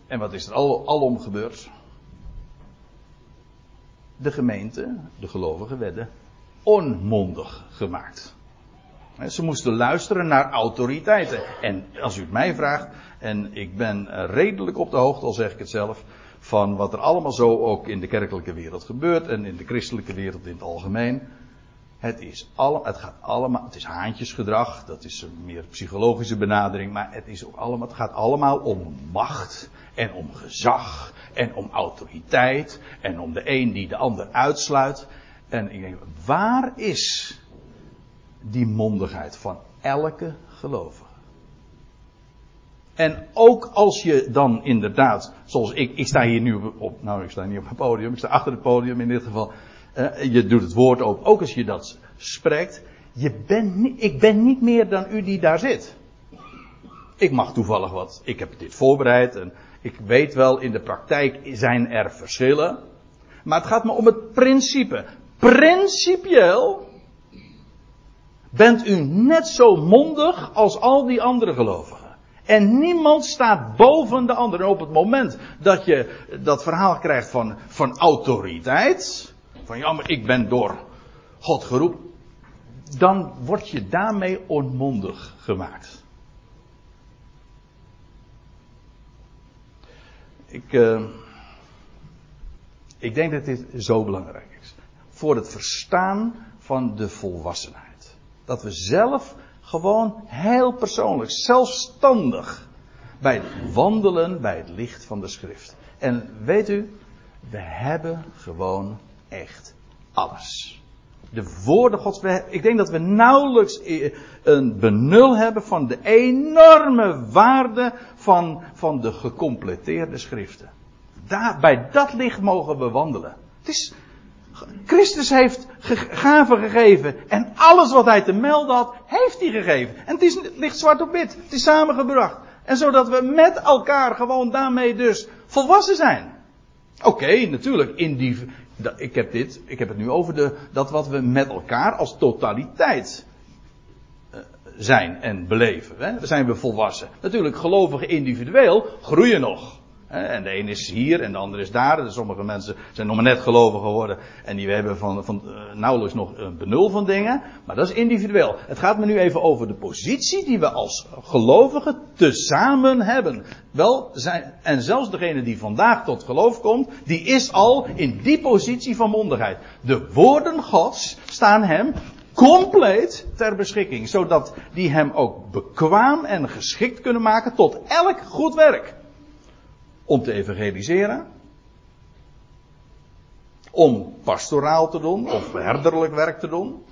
En wat is er al, alom gebeurd? De gemeente, de gelovigen, werden onmondig gemaakt. Ze moesten luisteren naar autoriteiten. En als u het mij vraagt, en ik ben redelijk op de hoogte, al zeg ik het zelf, van wat er allemaal zo ook in de kerkelijke wereld gebeurt en in de christelijke wereld in het algemeen. Het, is alle, het gaat allemaal, het is haantjesgedrag, dat is een meer psychologische benadering, maar het, is ook allemaal, het gaat allemaal om macht en om gezag en om autoriteit en om de een die de ander uitsluit. En ik denk, waar is die mondigheid van elke gelovige? En ook als je dan inderdaad, zoals ik, ik sta hier nu op, nou ik sta niet op het podium, ik sta achter het podium in dit geval. Uh, je doet het woord open, ook als je dat spreekt. Je bent, ik ben niet meer dan u die daar zit. Ik mag toevallig wat, ik heb dit voorbereid en ik weet wel, in de praktijk zijn er verschillen. Maar het gaat me om het principe. Principieel bent u net zo mondig als al die andere gelovigen. En niemand staat boven de ander. En op het moment dat je dat verhaal krijgt van, van autoriteit. Van ja, maar ik ben door God geroepen. Dan word je daarmee onmondig gemaakt. Ik, uh, ik denk dat dit zo belangrijk is. Voor het verstaan van de volwassenheid. Dat we zelf gewoon heel persoonlijk, zelfstandig. Bij het wandelen bij het licht van de schrift. En weet u, we hebben gewoon echt alles. De woorden Gods. Ik denk dat we nauwelijks een benul hebben van de enorme waarde van, van de gecompleteerde schriften. Daar, bij dat licht mogen we wandelen. Het is, Christus heeft gaven gegeven. En alles wat hij te melden had, heeft hij gegeven. En het, is, ligt zwart op wit. Het is samengebracht. En zodat we met elkaar gewoon daarmee dus volwassen zijn. Oké, natuurlijk. In die, ik heb dit, ik heb het nu over de, dat wat we met elkaar als totaliteit uh, zijn en beleven. Hè? Zijn we volwassen. Natuurlijk, gelovigen individueel groeien nog. En de een is hier en de ander is daar. Sommige mensen zijn nog maar net gelovig geworden. En die hebben van, van uh, nauwelijks nog een benul van dingen. Maar dat is individueel. Het gaat me nu even over de positie die we als gelovigen tezamen hebben. Wel, zijn, en zelfs degene die vandaag tot geloof komt, die is al in die positie van mondigheid. De woorden Gods staan hem compleet ter beschikking. Zodat die hem ook bekwaam en geschikt kunnen maken tot elk goed werk om te evangeliseren. Om pastoraal te doen of herderlijk werk te doen.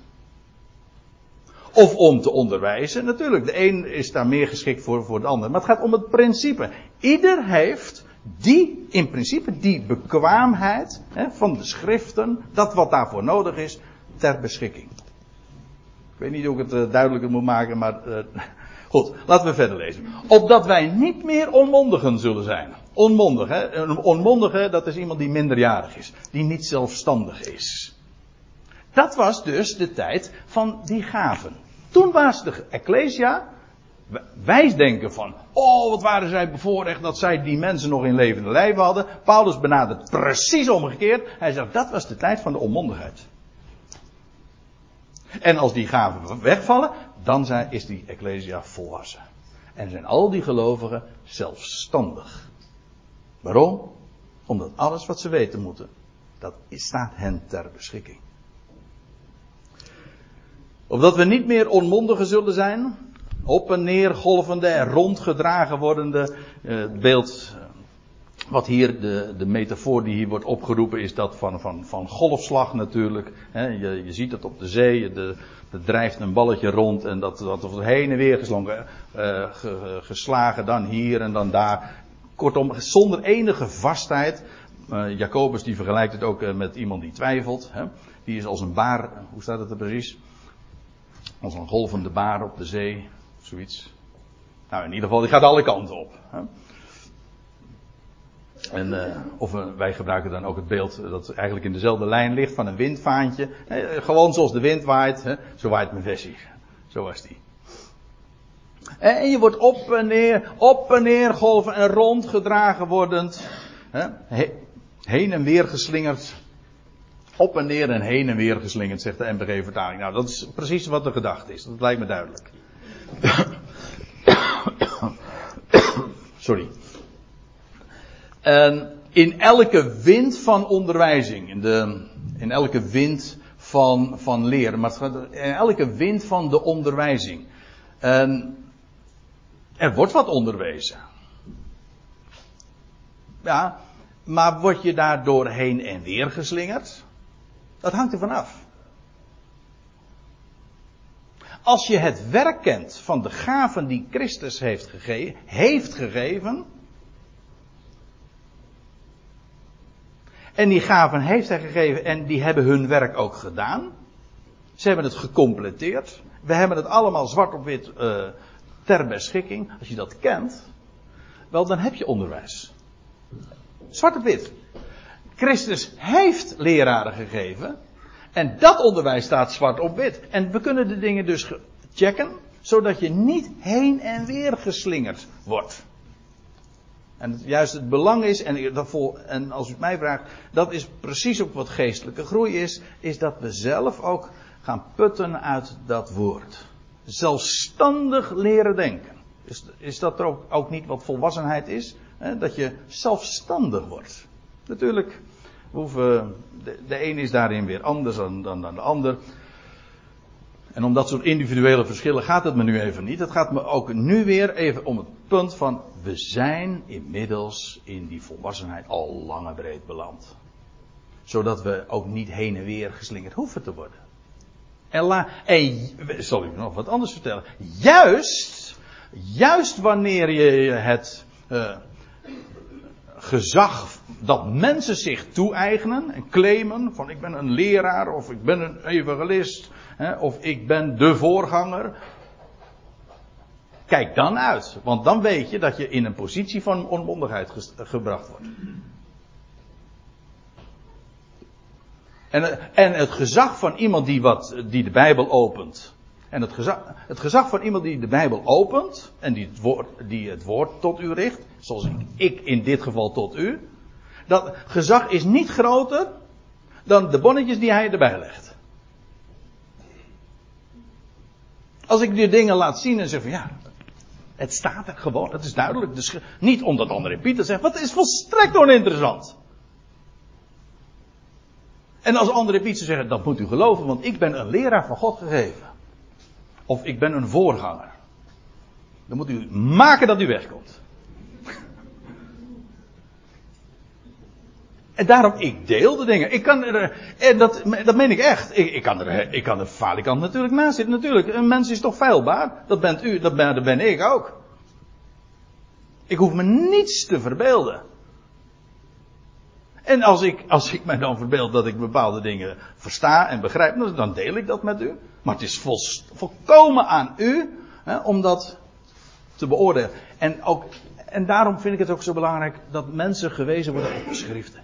Of om te onderwijzen. Natuurlijk, de een is daar meer geschikt voor, voor de ander. Maar het gaat om het principe. Ieder heeft die, in principe, die bekwaamheid hè, van de schriften, dat wat daarvoor nodig is, ter beschikking. Ik weet niet hoe ik het uh, duidelijker moet maken, maar uh, goed, laten we verder lezen. Opdat wij niet meer onmondigen zullen zijn. Onmondig, hè? Een onmondige, dat is iemand die minderjarig is. Die niet zelfstandig is. Dat was dus de tijd van die gaven. Toen was de Ecclesia. Wij denken van, oh wat waren zij bevoorrecht dat zij die mensen nog in levende lijven hadden. Paulus benadert precies omgekeerd. Hij zegt, dat was de tijd van de onmondigheid. En als die gaven wegvallen, dan is die Ecclesia volwassen. En zijn al die gelovigen zelfstandig. Waarom? Omdat alles wat ze weten moeten, dat staat hen ter beschikking. Opdat we niet meer onmondigen zullen zijn, op en neer golvende en rondgedragen wordende, uh, beeld wat hier, de, de metafoor die hier wordt opgeroepen, is dat van, van, van golfslag natuurlijk. je, je ziet het op de zee, de, er drijft een balletje rond en dat, dat wordt heen en weer uh, geslagen, dan hier en dan daar. Kortom, zonder enige vastheid. Uh, Jacobus die vergelijkt het ook met iemand die twijfelt. Hè? Die is als een baar, hoe staat het er precies? Als een golvende baar op de zee, zoiets. Nou, in ieder geval, die gaat alle kanten op. Hè? En, uh, of wij gebruiken dan ook het beeld dat eigenlijk in dezelfde lijn ligt van een windvaantje. Eh, gewoon zoals de wind waait, hè, zo waait mijn versie. Zo was die. En je wordt op en neer, op en neer golven en rondgedragen wordend. Heen en weer geslingerd. Op en neer en heen en weer geslingerd, zegt de MBG-vertaling. Nou, dat is precies wat de gedachte is. Dat lijkt me duidelijk. Sorry. En in elke wind van onderwijzing, in, de, in elke wind van, van leren, maar in elke wind van de onderwijzing. En er wordt wat onderwezen. Ja, maar word je daar doorheen en weer geslingerd? Dat hangt er vanaf. Als je het werk kent van de gaven die Christus heeft, gege heeft gegeven, En die gaven heeft hij gegeven en die hebben hun werk ook gedaan. Ze hebben het gecompleteerd. We hebben het allemaal zwart op wit uh, ter beschikking. Als je dat kent, wel dan heb je onderwijs. Zwart op wit. Christus heeft leraren gegeven. En dat onderwijs staat zwart op wit. En we kunnen de dingen dus checken, zodat je niet heen en weer geslingerd wordt. En juist het belang is, en, en als u het mij vraagt, dat is precies ook wat geestelijke groei is, is dat we zelf ook gaan putten uit dat woord. Zelfstandig leren denken. Is, is dat er ook, niet wat volwassenheid is? Hè? Dat je zelfstandig wordt. Natuurlijk, hoeven, de, de een is daarin weer anders dan, dan, dan de ander. En om dat soort individuele verschillen gaat het me nu even niet. Het gaat me ook nu weer even om het punt van we zijn inmiddels in die volwassenheid al lang en breed beland. Zodat we ook niet heen en weer geslingerd hoeven te worden. En, la, en zal ik nog wat anders vertellen. Juist, juist wanneer je het uh, gezag dat mensen zich toe-eigenen en claimen van ik ben een leraar of ik ben een evangelist hè, of ik ben de voorganger. Kijk dan uit, want dan weet je dat je in een positie van onmondigheid gebracht wordt. En, en het gezag van iemand die, wat, die de Bijbel opent. En het gezag, het gezag van iemand die de Bijbel opent. En die het, woord, die het woord tot u richt. Zoals ik in dit geval tot u. Dat gezag is niet groter dan de bonnetjes die hij erbij legt. Als ik die dingen laat zien en zeg van ja, het staat er gewoon, het is duidelijk. Dus niet omdat André Pieter zegt, wat is volstrekt oninteressant. En als André Pieter zegt, dat moet u geloven, want ik ben een leraar van God gegeven. Of ik ben een voorganger. Dan moet u maken dat u wegkomt. En daarom, ik deel de dingen. Ik kan er, en dat, dat meen ik echt. Ik, ik kan er, ik kan er falikant natuurlijk naast zitten. Natuurlijk, een mens is toch feilbaar. Dat bent u, dat ben, dat ben ik ook. Ik hoef me niets te verbeelden. En als ik, als ik mij dan verbeeld dat ik bepaalde dingen versta en begrijp, dan deel ik dat met u. Maar het is vol, volkomen aan u hè, om dat te beoordelen. En, ook, en daarom vind ik het ook zo belangrijk dat mensen gewezen worden op schriften.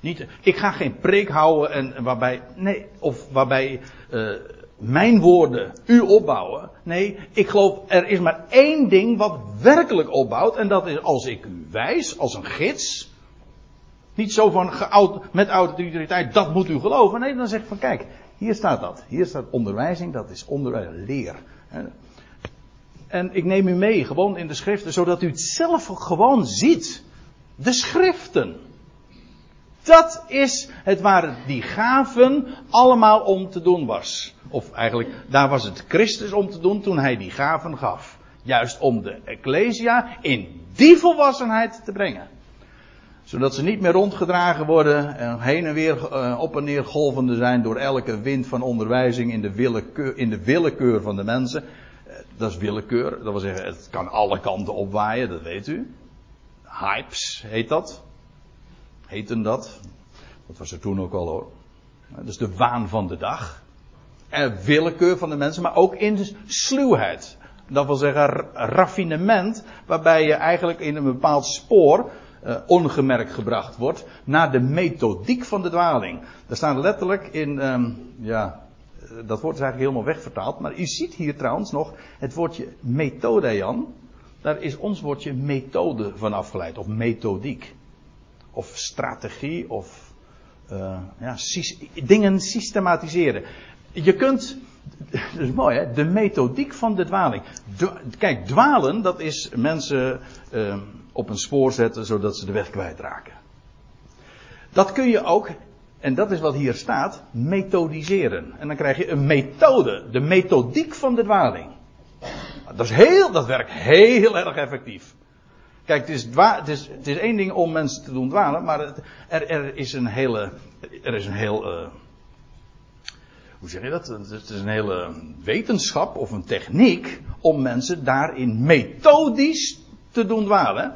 Niet, ik ga geen preek houden en waarbij, nee, of waarbij uh, mijn woorden u opbouwen. Nee, ik geloof er is maar één ding wat werkelijk opbouwt en dat is als ik u wijs, als een gids. Niet zo van met autoriteit, dat moet u geloven. Nee, dan zeg ik van kijk, hier staat dat. Hier staat onderwijzing, dat is onder, leer. En ik neem u mee, gewoon in de schriften, zodat u het zelf gewoon ziet. De schriften. Dat is het waar die gaven allemaal om te doen was. Of eigenlijk, daar was het Christus om te doen toen hij die gaven gaf. Juist om de Ecclesia in die volwassenheid te brengen. Zodat ze niet meer rondgedragen worden en heen en weer uh, op en neer golvende zijn door elke wind van onderwijzing in de willekeur, in de willekeur van de mensen. Uh, dat is willekeur, dat wil zeggen, het kan alle kanten opwaaien, dat weet u. Hypes heet dat. Heten dat. Dat was er toen ook al. Dat is de waan van de dag. En willekeur van de mensen, maar ook in sluwheid. Dat wil zeggen raffinement, waarbij je eigenlijk in een bepaald spoor uh, ongemerkt gebracht wordt naar de methodiek van de dwaling. Daar staat letterlijk in, um, ja, dat woord is eigenlijk helemaal wegvertaald, maar u ziet hier trouwens nog het woordje methode, Jan. Daar is ons woordje methode van afgeleid, of methodiek. Of strategie, of uh, ja, dingen systematiseren. Je kunt, dat is mooi hè, de methodiek van de dwaling. kijk, dwalen, dat is mensen uh, op een spoor zetten zodat ze de weg kwijtraken. Dat kun je ook, en dat is wat hier staat, methodiseren. En dan krijg je een methode, de methodiek van de dwaling. Dat, is heel, dat werkt heel erg effectief. Kijk, het is, dwa, het, is, één ding om mensen te doen dwalen, maar er, er, is een hele, er is een heel, uh, hoe zeg je dat? Het is een hele wetenschap of een techniek om mensen daarin methodisch te doen dwalen.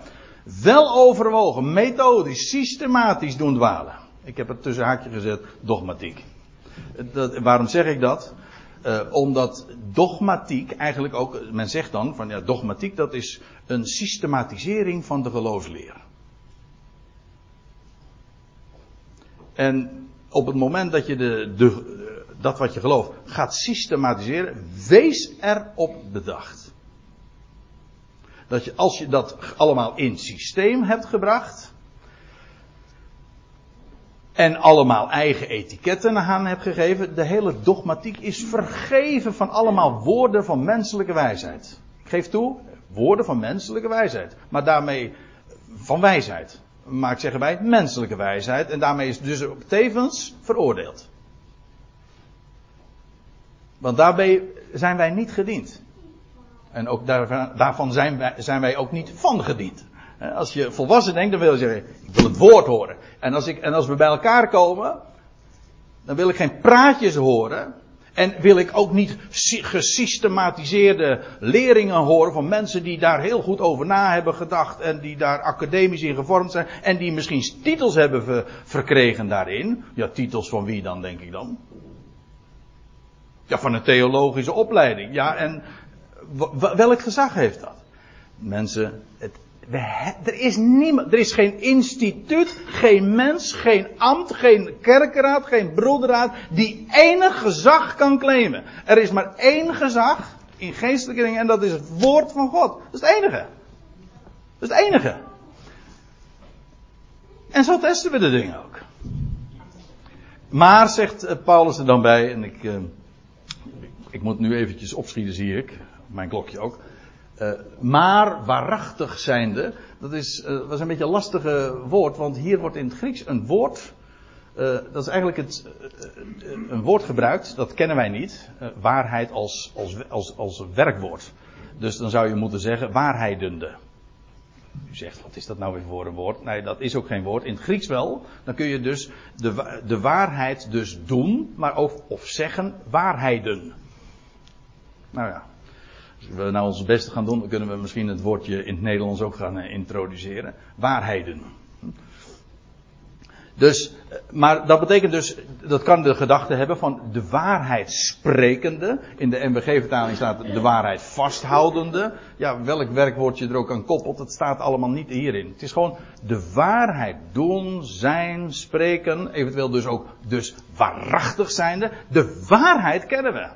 Wel overwogen, methodisch, systematisch doen dwalen. Ik heb het tussen haakje gezet, dogmatiek. Dat, waarom zeg ik dat? Uh, omdat dogmatiek eigenlijk ook, men zegt dan van ja, dogmatiek dat is een systematisering van de geloofsleer. En op het moment dat je de, de, dat wat je gelooft gaat systematiseren, wees erop bedacht. Dat je, als je dat allemaal in systeem hebt gebracht. En allemaal eigen etiketten aan hebt gegeven. De hele dogmatiek is vergeven van allemaal woorden van menselijke wijsheid. Ik geef toe, woorden van menselijke wijsheid. Maar daarmee van wijsheid. Maar ik zeg erbij menselijke wijsheid. En daarmee is dus tevens veroordeeld. Want daarbij zijn wij niet gediend. En ook daarvan zijn wij, zijn wij ook niet van gediend. Als je volwassen denkt, dan wil je zeggen, ik wil het woord horen. En als, ik, en als we bij elkaar komen, dan wil ik geen praatjes horen. En wil ik ook niet gesystematiseerde leringen horen van mensen die daar heel goed over na hebben gedacht. En die daar academisch in gevormd zijn. En die misschien titels hebben verkregen daarin. Ja, titels van wie dan, denk ik dan? Ja, van een theologische opleiding. Ja, en welk gezag heeft dat? Mensen, het, er is niemand, er is geen instituut, geen mens, geen ambt, geen kerkenraad, geen broederraad die enig gezag kan claimen. Er is maar één gezag in geestelijke dingen en dat is het woord van God. Dat is het enige. Dat is het enige. En zo testen we de dingen ook. Maar, zegt eh, Paulus er dan bij, en ik, uh, ik moet nu eventjes opschieten, zie ik mijn klokje ook. Uh, maar waarachtig zijnde, dat is, was een beetje een lastige woord, want hier wordt in het Grieks een woord, uh, dat is eigenlijk het, een woord gebruikt, dat kennen wij niet, waarheid als, als, als, als werkwoord. Dus dan zou je moeten zeggen waarheidende. U zegt, wat is dat nou weer voor een woord? Nee, dat is ook geen woord. In het Grieks wel. Dan kun je dus de, de waarheid dus doen, maar ook of zeggen waarheiden. Nou ja, als we nou ons best gaan doen, kunnen we misschien het woordje in het Nederlands ook gaan eh, introduceren. Waarheden. Dus, eh, maar dat betekent dus, dat kan de gedachte hebben van de waarheid sprekende. In de MBG-vertaling staat de waarheid vasthoudende. Ja, welk werkwoordje er ook aan koppelt, dat staat allemaal niet hierin. Het is gewoon de waarheid doen, zijn, spreken, eventueel dus ook dus waarachtig zijnde. De waarheid kennen we.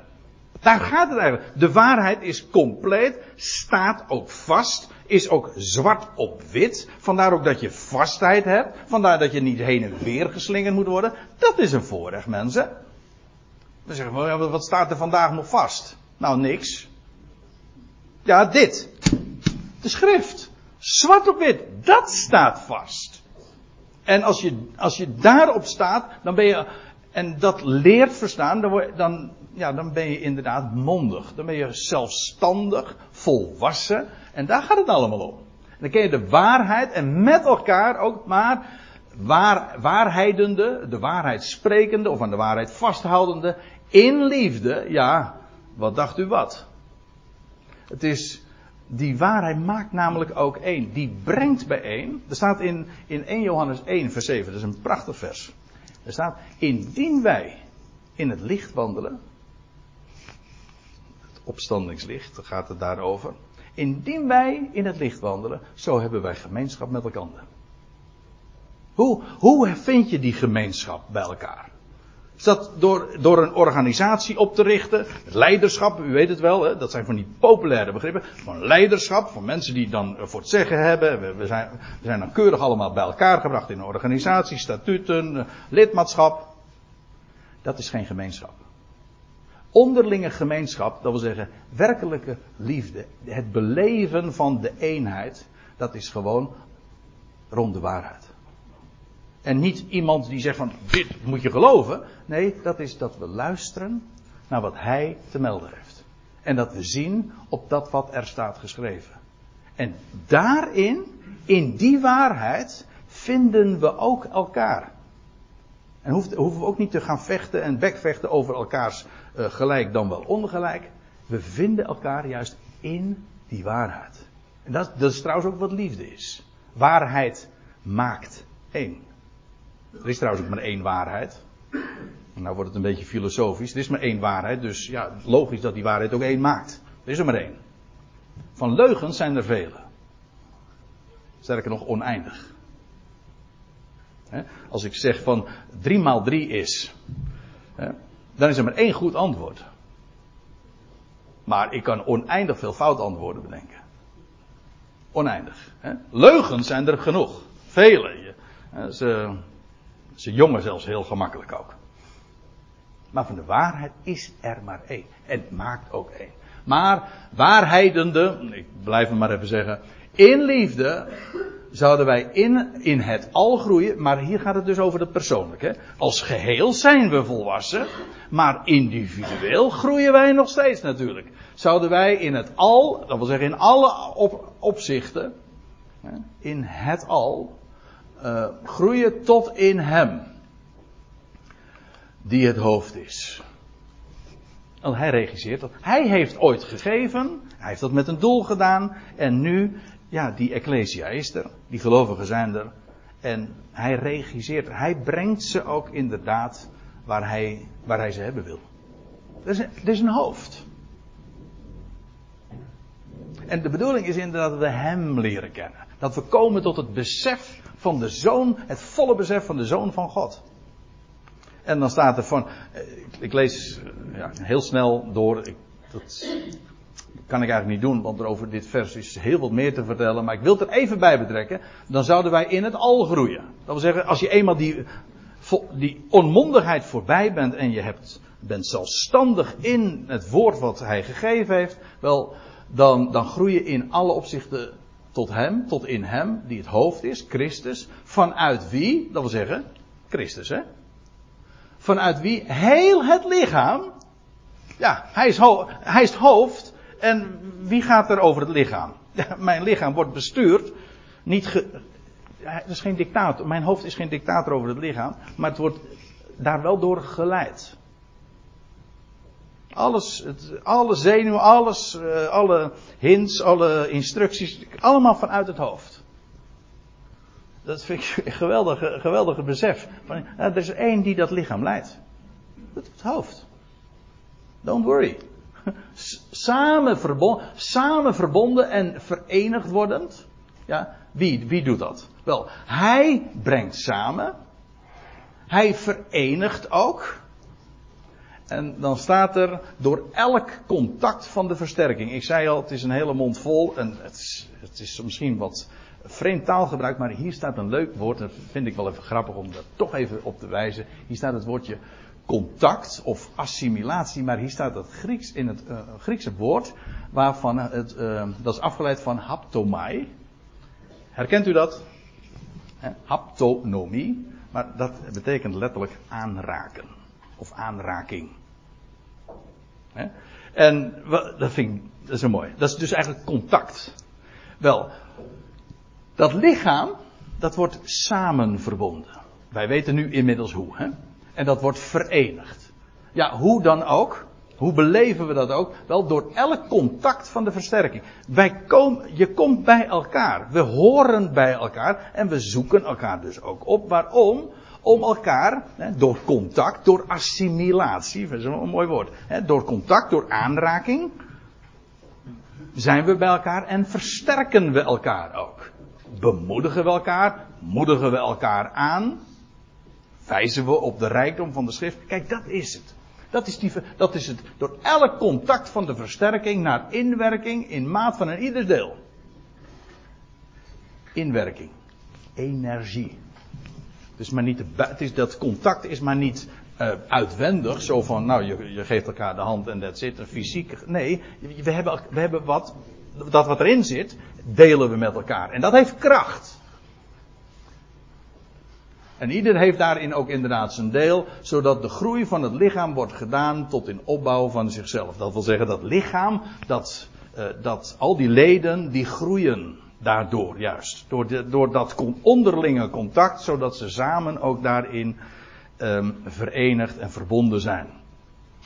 Daar gaat het eigenlijk. De waarheid is compleet, staat ook vast, is ook zwart op wit. Vandaar ook dat je vastheid hebt. Vandaar dat je niet heen en weer geslingerd moet worden. Dat is een voorrecht, mensen. Dan zeggen we, wat staat er vandaag nog vast? Nou, niks. Ja, dit. De schrift. Zwart op wit. Dat staat vast. En als je, als je daarop staat, dan ben je, en dat leert verstaan, dan, dan ja, dan ben je inderdaad mondig. Dan ben je zelfstandig, volwassen. En daar gaat het allemaal om. En dan ken je de waarheid en met elkaar ook maar waar, waarheidende, de waarheid sprekende of aan de waarheid vasthoudende in liefde. Ja, wat dacht u wat? Het is, die waarheid maakt namelijk ook één. Die brengt bijeen. Er staat in, in 1 Johannes 1 vers 7, dat is een prachtig vers. Er staat, indien wij in het licht wandelen, opstandingslicht, daar gaat het daarover. Indien wij in het licht wandelen, zo hebben wij gemeenschap met elkaar. Hoe, hoe vind je die gemeenschap bij elkaar? Is dat door, door een organisatie op te richten? Leiderschap, u weet het wel, hè? dat zijn van die populaire begrippen. Van leiderschap, van mensen die dan voor het zeggen hebben. We, we, zijn, we zijn dan keurig allemaal bij elkaar gebracht in een organisatie, statuten, lidmaatschap. Dat is geen gemeenschap. Onderlinge gemeenschap, dat wil zeggen werkelijke liefde, het beleven van de eenheid, dat is gewoon rond de waarheid. En niet iemand die zegt van dit moet je geloven. Nee, dat is dat we luisteren naar wat hij te melden heeft. En dat we zien op dat wat er staat geschreven. En daarin, in die waarheid, vinden we ook elkaar. En hoeven we ook niet te gaan vechten en bekvechten over elkaars uh, gelijk dan wel ongelijk. We vinden elkaar juist in die waarheid. En dat, dat is trouwens ook wat liefde is. Waarheid maakt één. Er is trouwens ook maar één waarheid. Nou wordt het een beetje filosofisch. Er is maar één waarheid, dus ja, logisch dat die waarheid ook één maakt. Er is er maar één. Van leugens zijn er vele. Sterker nog, oneindig. Als ik zeg van 3 maal 3 is, dan is er maar één goed antwoord. Maar ik kan oneindig veel fout antwoorden bedenken. Oneindig. Leugens zijn er genoeg. Vele. Ze, ze jongen zelfs heel gemakkelijk ook. Maar van de waarheid is er maar één. En maakt ook één. Maar waarheidende, ik blijf het maar even zeggen, in liefde zouden wij in, in het al groeien, maar hier gaat het dus over het persoonlijke. Als geheel zijn we volwassen, maar individueel groeien wij nog steeds natuurlijk. Zouden wij in het al, dat wil zeggen in alle op, opzichten, in het al, uh, groeien tot in Hem, die het hoofd is. Want hij regisseert dat. Hij heeft ooit gegeven, hij heeft dat met een doel gedaan, en nu ja, die Ecclesia is er, die gelovigen zijn er. En hij regisseert, hij brengt ze ook inderdaad waar hij, waar hij ze hebben wil. Dat is, is een hoofd. En de bedoeling is inderdaad dat we hem leren kennen. Dat we komen tot het besef van de zoon, het volle besef van de zoon van God. En dan staat er van, eh, ik, lees eh, ja, heel snel door, dat kan ik eigenlijk niet doen, want er over dit vers is heel wat meer te vertellen. Maar ik wil het er even bij betrekken. Dan zouden wij in het al groeien. Dat wil zeggen, als je eenmaal die, die onmondigheid voorbij bent en je hebt, bent zelfstandig in het woord wat hij gegeven heeft. Wel, dan, dan groei je in alle opzichten tot hem, tot in hem, die het hoofd is, Christus. Vanuit wie, dat wil zeggen, Christus hè. Vanuit wie heel het lichaam, ja, hij is, hij is het hoofd en wie gaat er over het lichaam? mijn lichaam wordt bestuurd. Niet ge, het is geen dictator. Mijn hoofd is geen dictator over het lichaam. Maar het wordt daar wel door geleid. Alles, het, alle zenuwen, alles, uh, alle hints, alle instructies, allemaal vanuit het hoofd. Dat vind ik een geweldige, besef. Van, er is één die dat lichaam leidt. Het hoofd. Don't worry. Samen verbonden, samen verbonden en verenigd wordend. Ja, wie, wie doet dat? Wel, hij brengt samen. Hij verenigt ook. En dan staat er door elk contact van de versterking. Ik zei al, het is een hele mond vol. En het is, het is misschien wat vreemd taalgebruik, maar hier staat een leuk woord. Dat vind ik wel even grappig om dat toch even op te wijzen. Hier staat het woordje contact of assimilatie, maar hier staat het Grieks in het uh, Griekse woord, waarvan het, uh, dat is afgeleid van haptomai. Herkent u dat? He? Haptonomie, maar dat betekent letterlijk aanraken of aanraking. En dat vind ik, dat is een mooi. Dat is dus eigenlijk contact. Wel, Dat lichaam, dat wordt samen verbonden. Wij weten nu inmiddels hoe. Hè? En dat wordt verenigd. Ja, hoe dan ook. Hoe beleven we dat ook? Wel door elk contact van de versterking. Wij komen, je komt bij elkaar. We horen bij elkaar. En we zoeken elkaar dus ook op. Waarom? Om elkaar, door contact, door assimilatie, dat is een mooi woord. Door contact, door aanraking, zijn we bij elkaar en versterken we elkaar ook. Bemoedigen we elkaar, moedigen we elkaar aan, wijzen we op de rijkdom van de schrift. Kijk, dat is het. Dat is, dat is het. Door elk contact van de versterking naar inwerking in maat van een ieder deel. Inwerking. Energie. Dus maar niet de, het is, dat contact is maar niet uh, uitwendig, zo van, nou, je, je, geeft elkaar de hand en dat zit, fysiek. Nee, we hebben, we hebben wat, dat wat erin zit, delen we met elkaar. En dat heeft kracht. En ieder heeft daarin ook inderdaad zijn deel, zodat de groei van het lichaam wordt gedaan tot in opbouw van zichzelf. Dat wil zeggen, dat lichaam, dat, uh, dat al die leden, die groeien daardoor juist. Door, de, door dat onderlinge contact, zodat ze samen ook daarin um, verenigd en verbonden zijn.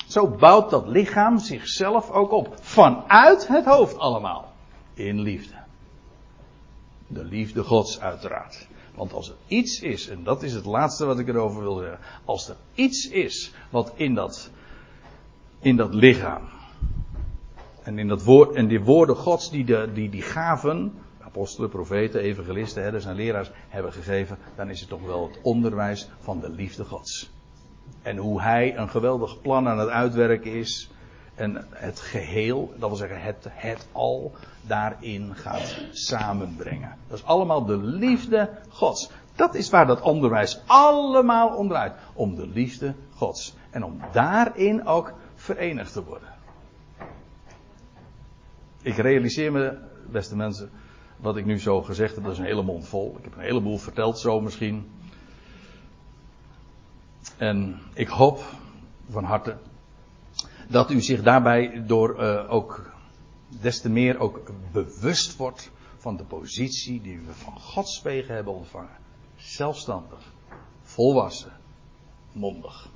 Zo bouwt dat lichaam zichzelf ook op. Vanuit het hoofd allemaal. In liefde. De liefde Gods uiteraard. Want als er iets is, en dat is het laatste wat ik erover wil zeggen. Als er iets is wat in dat, in dat lichaam. En in dat woord, en die woorden Gods die, die die gaven, apostelen, profeten, evangelisten, herders en leraars hebben gegeven, dan is het toch wel het onderwijs van de liefde Gods. En hoe Hij een geweldig plan aan het uitwerken is. En het geheel, dat wil zeggen het, het al, daarin gaat samenbrengen. Dat is allemaal de liefde Gods. Dat is waar dat onderwijs allemaal onderuit. Om de liefde Gods. En om daarin ook verenigd te worden. Ik realiseer me, beste mensen, wat ik nu zo gezegd heb, dat is een hele mond vol. Ik heb een heleboel verteld zo misschien. En ik hoop van harte dat u zich daarbij door uh, ook des te meer ook bewust wordt van de positie die we van Gods wegen hebben ontvangen. Zelfstandig, volwassen, mondig.